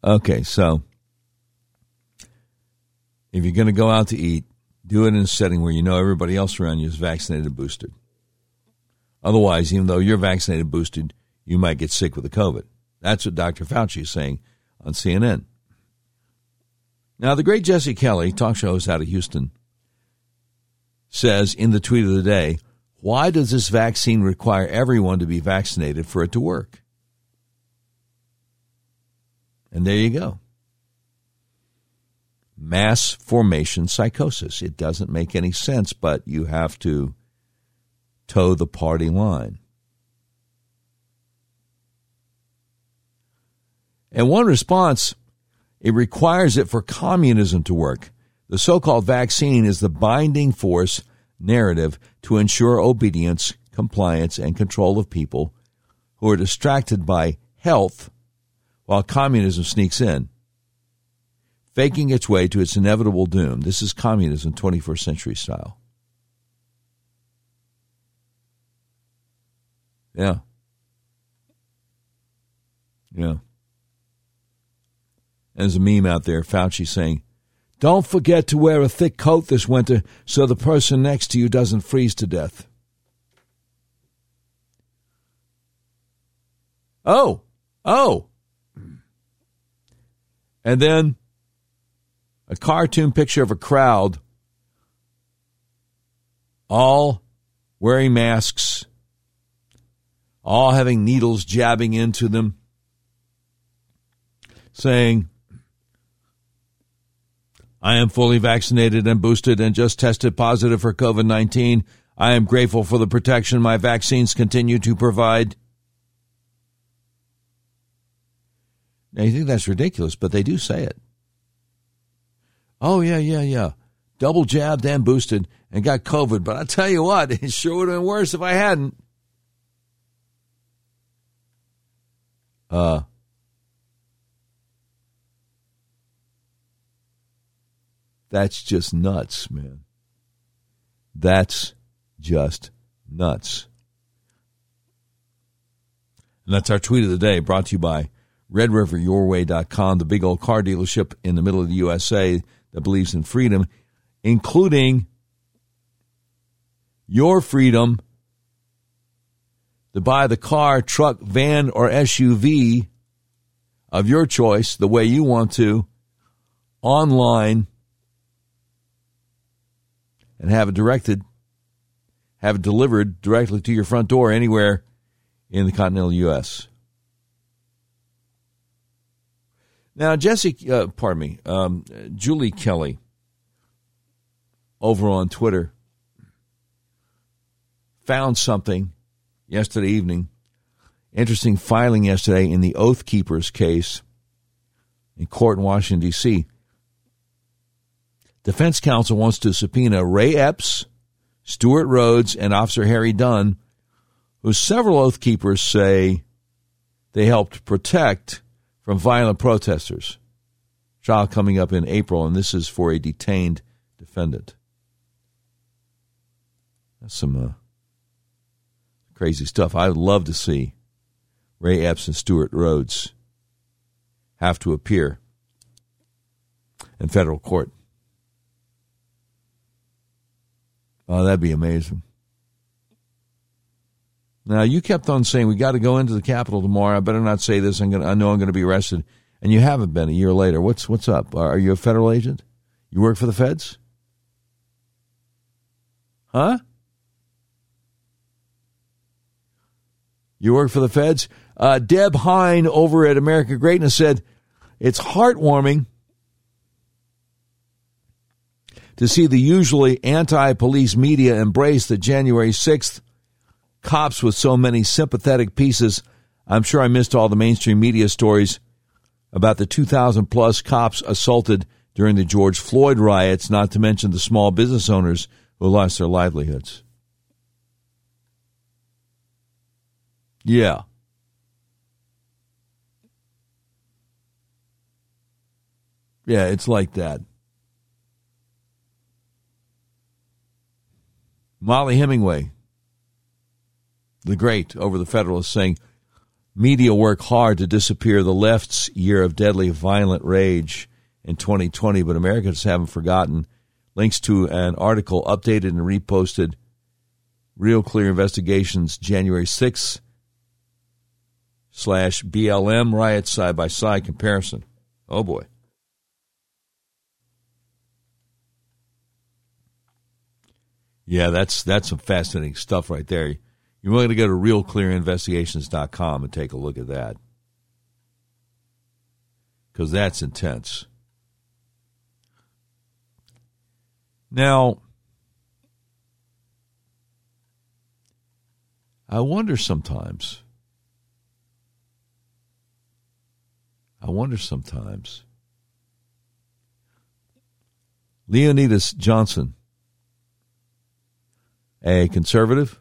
Okay, so if you're going to go out to eat, do it in a setting where you know everybody else around you is vaccinated and boosted. Otherwise, even though you're vaccinated and boosted, you might get sick with the COVID. That's what Dr. Fauci is saying on CNN. Now, the great Jesse Kelly, talk show host out of Houston, says in the tweet of the day, why does this vaccine require everyone to be vaccinated for it to work? And there you go. Mass formation psychosis. It doesn't make any sense, but you have to toe the party line. And one response, it requires it for communism to work. The so called vaccine is the binding force narrative to ensure obedience, compliance, and control of people who are distracted by health while communism sneaks in, faking its way to its inevitable doom. This is communism 21st century style. Yeah. Yeah. There's a meme out there, Fauci saying, Don't forget to wear a thick coat this winter so the person next to you doesn't freeze to death. Oh, oh. And then a cartoon picture of a crowd all wearing masks, all having needles jabbing into them, saying, I am fully vaccinated and boosted and just tested positive for COVID 19. I am grateful for the protection my vaccines continue to provide. Now, you think that's ridiculous, but they do say it. Oh, yeah, yeah, yeah. Double jabbed and boosted and got COVID, but I tell you what, it sure would have been worse if I hadn't. Uh, That's just nuts, man. That's just nuts. And that's our tweet of the day brought to you by RedRiverYourWay.com, the big old car dealership in the middle of the USA that believes in freedom, including your freedom to buy the car, truck, van, or SUV of your choice the way you want to online and have it directed, have it delivered directly to your front door anywhere in the continental U.S. Now, Jesse, uh, pardon me, um, Julie Kelly over on Twitter found something yesterday evening. Interesting filing yesterday in the Oath Keepers case in court in Washington, D.C. Defense counsel wants to subpoena Ray Epps, Stewart Rhodes, and Officer Harry Dunn, who several Oath Keepers say they helped protect from violent protesters. Trial coming up in April, and this is for a detained defendant. That's some uh, crazy stuff. I would love to see Ray Epps and Stewart Rhodes have to appear in federal court. Oh, that'd be amazing. Now you kept on saying we got to go into the Capitol tomorrow. I better not say this. I'm gonna. I know I'm going to be arrested, and you haven't been a year later. What's what's up? Are you a federal agent? You work for the feds? Huh? You work for the feds? Uh, Deb Heine over at American Greatness said, It's heartwarming to see the usually anti police media embrace the January 6th cops with so many sympathetic pieces. I'm sure I missed all the mainstream media stories about the 2,000 plus cops assaulted during the George Floyd riots, not to mention the small business owners who lost their livelihoods. Yeah. Yeah, it's like that. Mollie Hemingway, the great over the Federalist, saying, Media work hard to disappear the left's year of deadly violent rage in 2020, but Americans haven't forgotten. Links to an article updated and reposted. Real Clear Investigations, January 6th slash BLM riot side by side comparison. Oh boy. Yeah, that's that's some fascinating stuff right there. You're willing to go to realclearinvestigations.com and take a look at that. Because that's intense. Now, I wonder sometimes I wonder sometimes. Leonydus Johnson, a conservative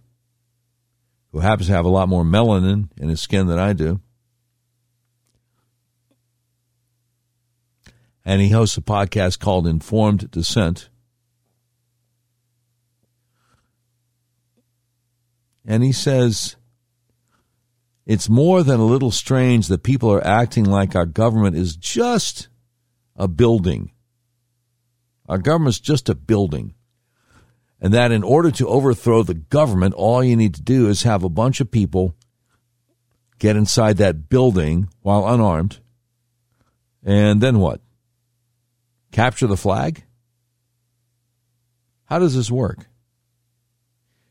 who happens to have a lot more melanin in his skin than I do. And he hosts a podcast called Informed Dissent. And he says it's more than a little strange that people are acting like our government is just a building. Our government's just a building. And that in order to overthrow the government, all you need to do is have a bunch of people get inside that building while unarmed. And then what? Capture the flag? How does this work?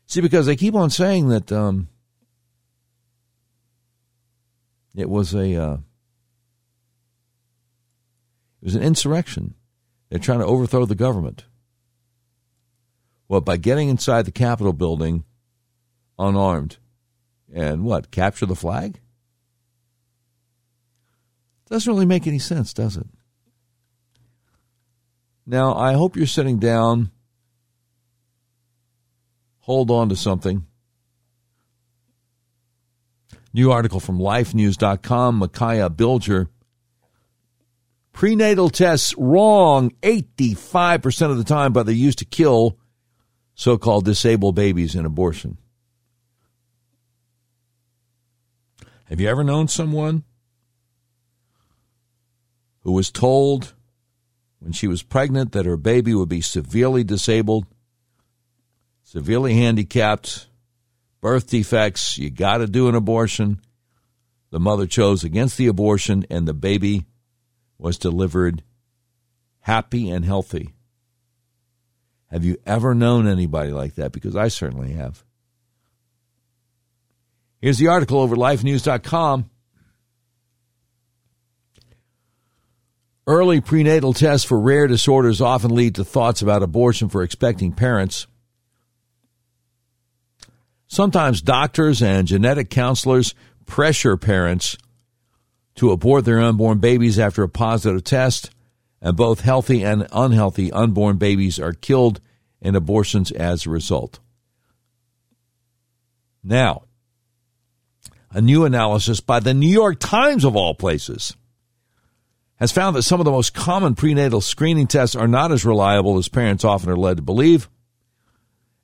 See, because they keep on saying that um, It was a uh, it was an insurrection. They're trying to overthrow the government. Well, by getting inside the Capitol building unarmed and what, capture the flag? Doesn't really make any sense, does it? Now, I hope you're sitting down, hold on to something, New article from lifenews.com, Micaiah Bilger. Prenatal tests wrong 85% of the time, but they're used to kill so called disabled babies in abortion. Have you ever known someone who was told when she was pregnant that her baby would be severely disabled, severely handicapped, birth defects, you got to do an abortion. The mother chose against the abortion, and the baby was delivered happy and healthy. Have you ever known anybody like that? Because I certainly have. Here's the article over lifenews.com. Early prenatal tests for rare disorders often lead to thoughts about abortion for expecting parents. Sometimes doctors and genetic counselors pressure parents to abort their unborn babies after a positive test, and both healthy and unhealthy unborn babies are killed in abortions as a result. Now, a new analysis by the New York Times, of all places, has found that some of the most common prenatal screening tests are not as reliable as parents often are led to believe,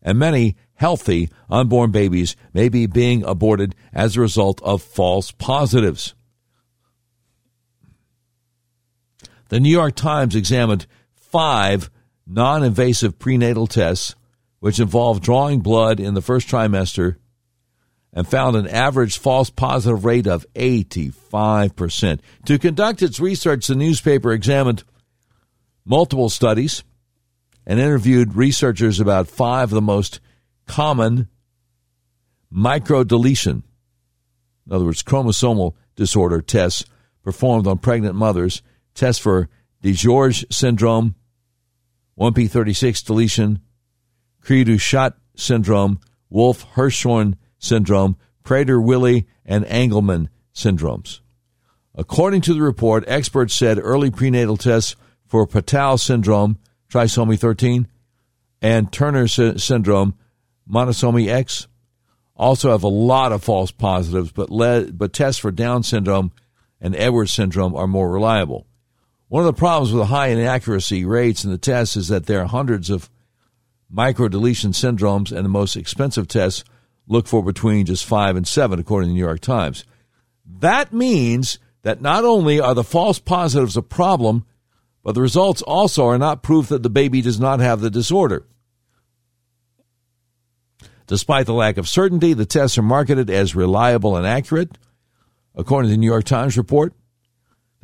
and many healthy unborn babies may be being aborted as a result of false positives. The New York Times examined five non invasive prenatal tests, which involved drawing blood in the first trimester and found an average false positive rate of 85%. To conduct its research, the newspaper examined multiple studies and interviewed researchers about five of the most common microdeletion, in other words, chromosomal disorder tests performed on pregnant mothers, tests for DiGeorge syndrome, 1p36 deletion, Cri-du-Chat syndrome, Wolf Hirschhorn syndrome, Prader-Willi, and Angelman syndromes. According to the report, experts said early prenatal tests for Patau syndrome, trisomy 13, and Turner sy- syndrome, monosomy X, also have a lot of false positives, but, led, but tests for Down syndrome and Edwards syndrome are more reliable. One of the problems with the high inaccuracy rates in the tests is that there are hundreds of microdeletion syndromes, and the most expensive tests look for between just five and seven, according to the New York Times. That means that not only are the false positives a problem, but the results also are not proof that the baby does not have the disorder. Despite the lack of certainty, the tests are marketed as reliable and accurate. According to the New York Times report,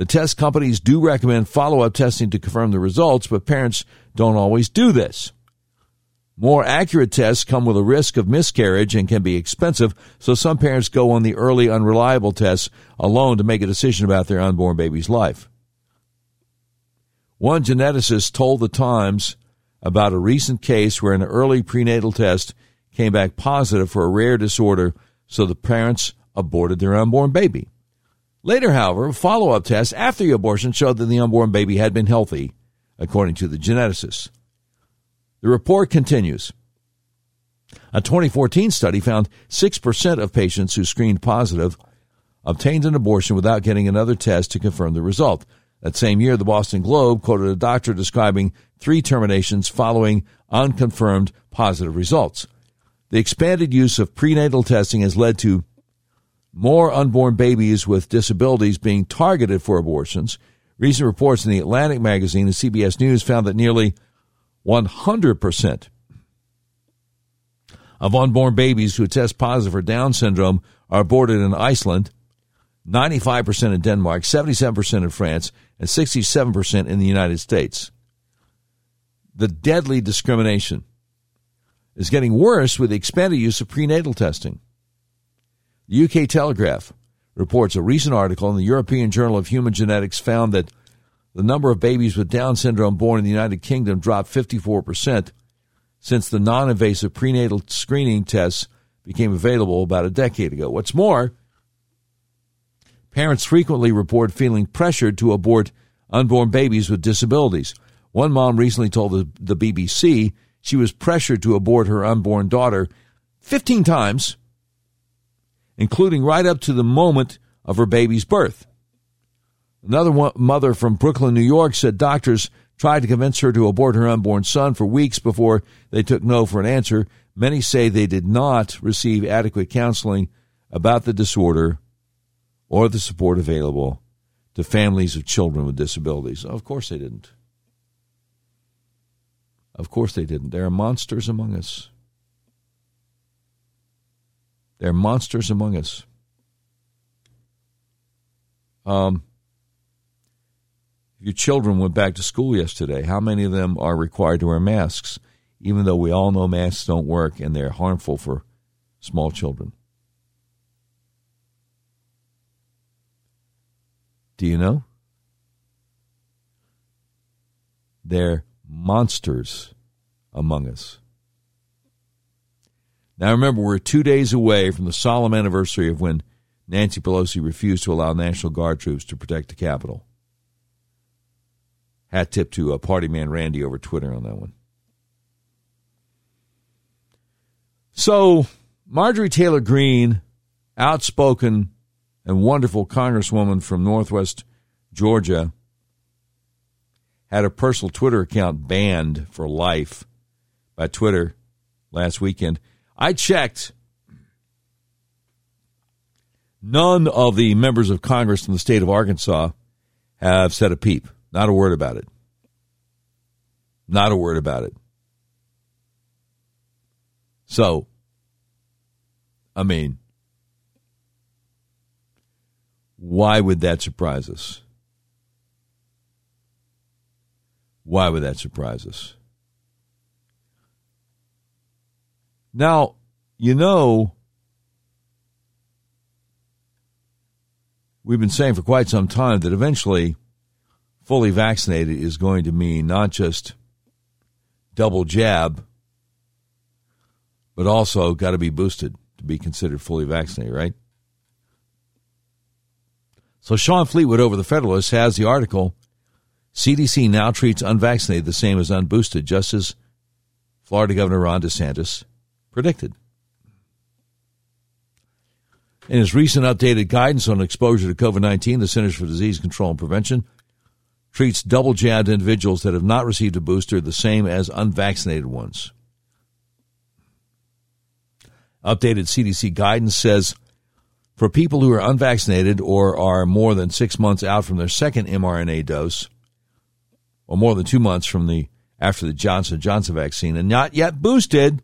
the test companies do recommend follow up testing to confirm the results, but parents don't always do this. More accurate tests come with a risk of miscarriage and can be expensive, so some parents go on the early unreliable tests alone to make a decision about their unborn baby's life. One geneticist told the Times about a recent case where an early prenatal test came back positive for a rare disorder, so the parents aborted their unborn baby. Later, however, follow up tests after the abortion showed that the unborn baby had been healthy, according to the geneticist. The report continues. A 2014 study found 6% of patients who screened positive obtained an abortion without getting another test to confirm the result. That same year, the Boston Globe quoted a doctor describing three terminations following unconfirmed positive results. The expanded use of prenatal testing has led to more unborn babies with disabilities being targeted for abortions. Recent reports in the Atlantic magazine and CBS News found that nearly 100% of unborn babies who test positive for Down syndrome are aborted in Iceland, 95% in Denmark, 77% in France, and 67% in the United States. The deadly discrimination is getting worse with the expanded use of prenatal testing. The UK Telegraph reports a recent article in the European Journal of Human Genetics found that the number of babies with Down syndrome born in the United Kingdom dropped 54% since the non invasive prenatal screening tests became available about a decade ago. What's more, parents frequently report feeling pressured to abort unborn babies with disabilities. One mom recently told the, the BBC she was pressured to abort her unborn daughter 15 times, including right up to the moment of her baby's birth. Another one, mother from Brooklyn, New York said doctors tried to convince her to abort her unborn son for weeks before they took no for an answer. Many say they did not receive adequate counseling about the disorder or the support available to families of children with disabilities. Of course they didn't. Of course they didn't. There are monsters among us. They're monsters among us. Um, your children went back to school yesterday. How many of them are required to wear masks, even though we all know masks don't work and they're harmful for small children? Do you know? They're monsters among us. Now remember, we're two days away from the solemn anniversary of when Nancy Pelosi refused to allow National Guard troops to protect the Capitol. Hat tip to a party man Randy over Twitter on that one. So, Marjorie Taylor Greene, outspoken and wonderful congresswoman from Northwest Georgia, had a personal Twitter account banned for life by Twitter last weekend I checked. None of the members of Congress in the state of Arkansas have said a peep. Not a word about it. Not a word about it. So, I mean, why would that surprise us? Why would that surprise us? Now, you know, we've been saying for quite some time that eventually fully vaccinated is going to mean not just double jab, but also got to be boosted to be considered fully vaccinated, right? So Shawn Fleetwood over the Federalist has the article CDC now treats unvaccinated the same as unboosted, just as Florida Governor Ron DeSantis predicted. In his recent updated guidance on exposure to COVID 19, the Centers for Disease Control and Prevention treats double jabbed individuals that have not received a booster the same as unvaccinated ones. Updated CDC guidance says for people who are unvaccinated or are more than six months out from their second mRNA dose, or more than two months from the after the Johnson Johnson vaccine and not yet boosted,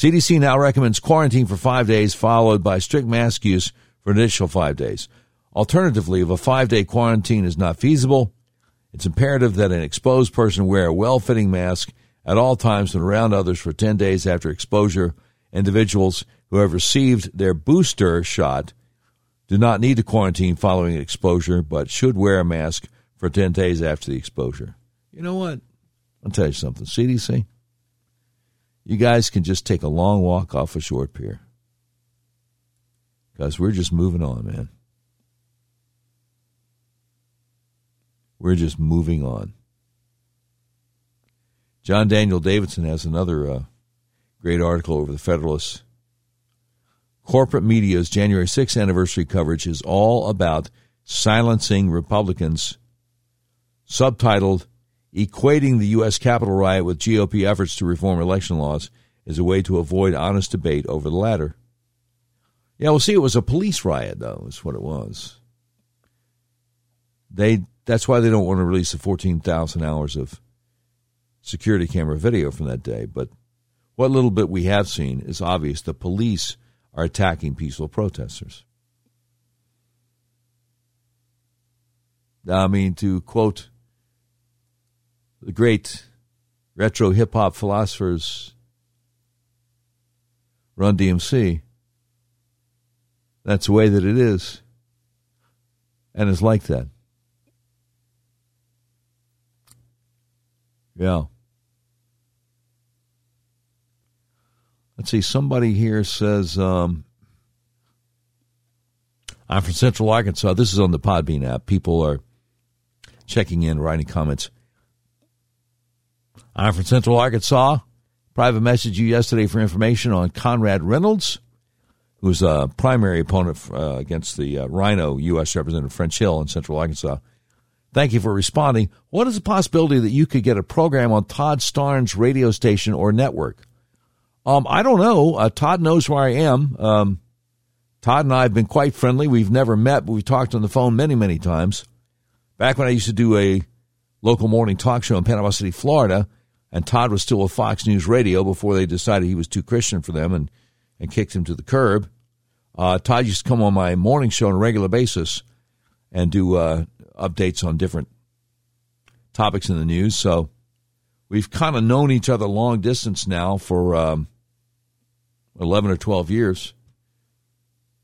CDC now recommends quarantine for five days, followed by strict mask use for an additional five days. Alternatively, if a five day quarantine is not feasible, it's imperative that an exposed person wear a well fitting mask at all times and around others for 10 days after exposure. Individuals who have received their booster shot do not need to quarantine following exposure, but should wear a mask for 10 days after the exposure. You know what? I'll tell you something. CDC, you guys can just take a long walk off a short pier. Because we're just moving on, man. We're just moving on. John Daniel Davidson has another uh, great article over the Federalist. Corporate media's January 6th anniversary coverage is all about silencing Republicans, subtitled equating the U.S. Capitol riot with GOP efforts to reform election laws is a way to avoid honest debate over the latter. Yeah, well, see, it was a police riot, though, is what it was. They that's why they don't want to release the 14,000 hours of security camera video from that day. But what little bit we have seen is obvious. The police are attacking peaceful protesters. I mean, to quote the great retro hip hop philosophers Run DMC. That's the way that it is. And it's like that. Yeah. Let's see. Somebody here says, um, I'm from Central Arkansas. This is on the Podbean app. People are checking in, writing comments. I'm from Central Arkansas. Private message you yesterday for information on Conrad Reynolds, who's a primary opponent uh, against the uh, Rhino U.S. Representative French Hill in Central Arkansas. Thank you for responding. What is the possibility that you could get a program on Todd Starnes' radio station or network? Um, I don't know. Uh, Todd knows where I am. Um, Todd and I have been quite friendly. We've never met, but we've talked on the phone many, many times. Back when I used to do a local morning talk show in Panama City, Florida, and Todd was still with Fox News Radio before they decided he was too Christian for them and and kicked him to the curb. Uh, Todd used to come on my morning show on a regular basis and do uh, updates on different topics in the news. So we've kind of known each other long distance now for um, 11 or 12 years.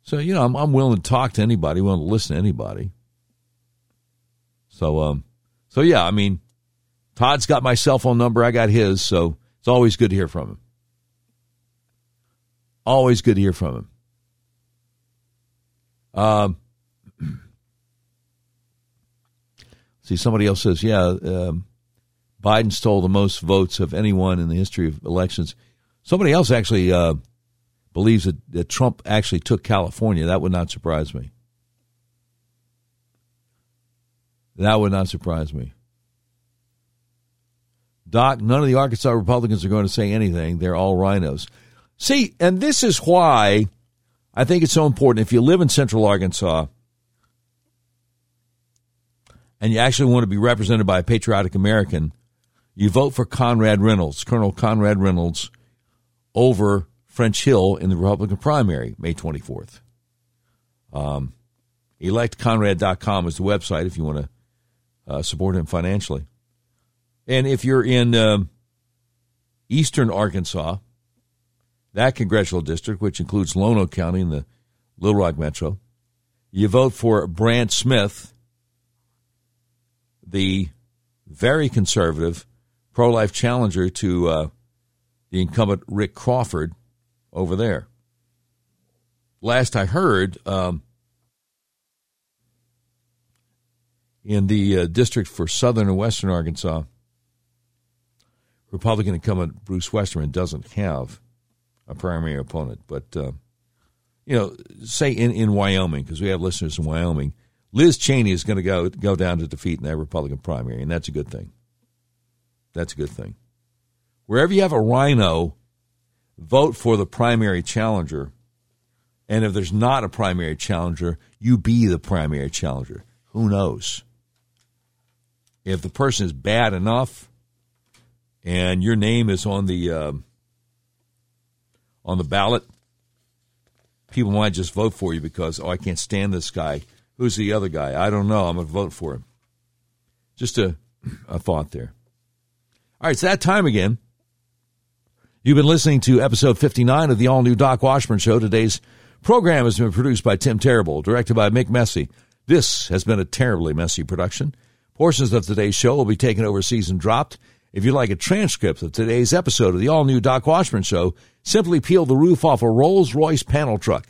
So, you know, I'm, I'm willing to talk to anybody, willing to listen to anybody. So, um, so yeah, I mean, Todd's got my cell phone number. I got his. So it's always good to hear from him. Always good to hear from him. Um, see, somebody else says, yeah, um, Biden stole the most votes of anyone in the history of elections. Somebody else actually uh, believes that, that Trump actually took California. That would not surprise me. That would not surprise me. Doc, none of the Arkansas Republicans are going to say anything. They're all rhinos. See, and this is why I think it's so important. If you live in central Arkansas and you actually want to be represented by a patriotic American, you vote for Conrad Reynolds, Colonel Conrad Reynolds, over French Hill in the Republican primary, May 24th. Um, electconrad.com is the website if you want to uh, support him financially. And if you're in um, eastern Arkansas, that congressional district, which includes Lonoke County and the Little Rock Metro, you vote for Brandt Smith, the very conservative pro life challenger to uh, the incumbent Rick Crawford over there. Last I heard, um, in the uh, district for southern and western Arkansas, Republican incumbent Bruce Westerman doesn't have a primary opponent. But, uh, you know, say in, in Wyoming, because we have listeners in Wyoming, Liz Cheney is going to go go down to defeat in that Republican primary, and that's a good thing. That's a good thing. Wherever you have a rhino, vote for the primary challenger. And if there's not a primary challenger, you be the primary challenger. Who knows? If the person is bad enough, and your name is on the uh, on the ballot, people might just vote for you because oh I can't stand this guy. Who's the other guy? I don't know. I'm going to vote for him. Just a a thought there. All right, it's that time again. You've been listening to episode 59 of the all new Doc Washburn Show. Today's program has been produced by Tim Terrible, directed by Mick Messy. This has been a terribly messy production. Portions of today's show will be taken overseas and dropped. If you'd like a transcript of today's episode of the all new Doc Washburn Show, simply peel the roof off a Rolls Royce panel truck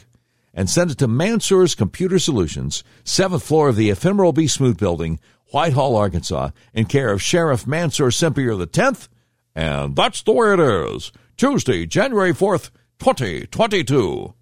and send it to Mansour's Computer Solutions, seventh floor of the ephemeral B. Smoot Building, Whitehall, Arkansas, in care of Sheriff Mansour Sempier X. And that's the way it is. Tuesday, January 4th, 2022.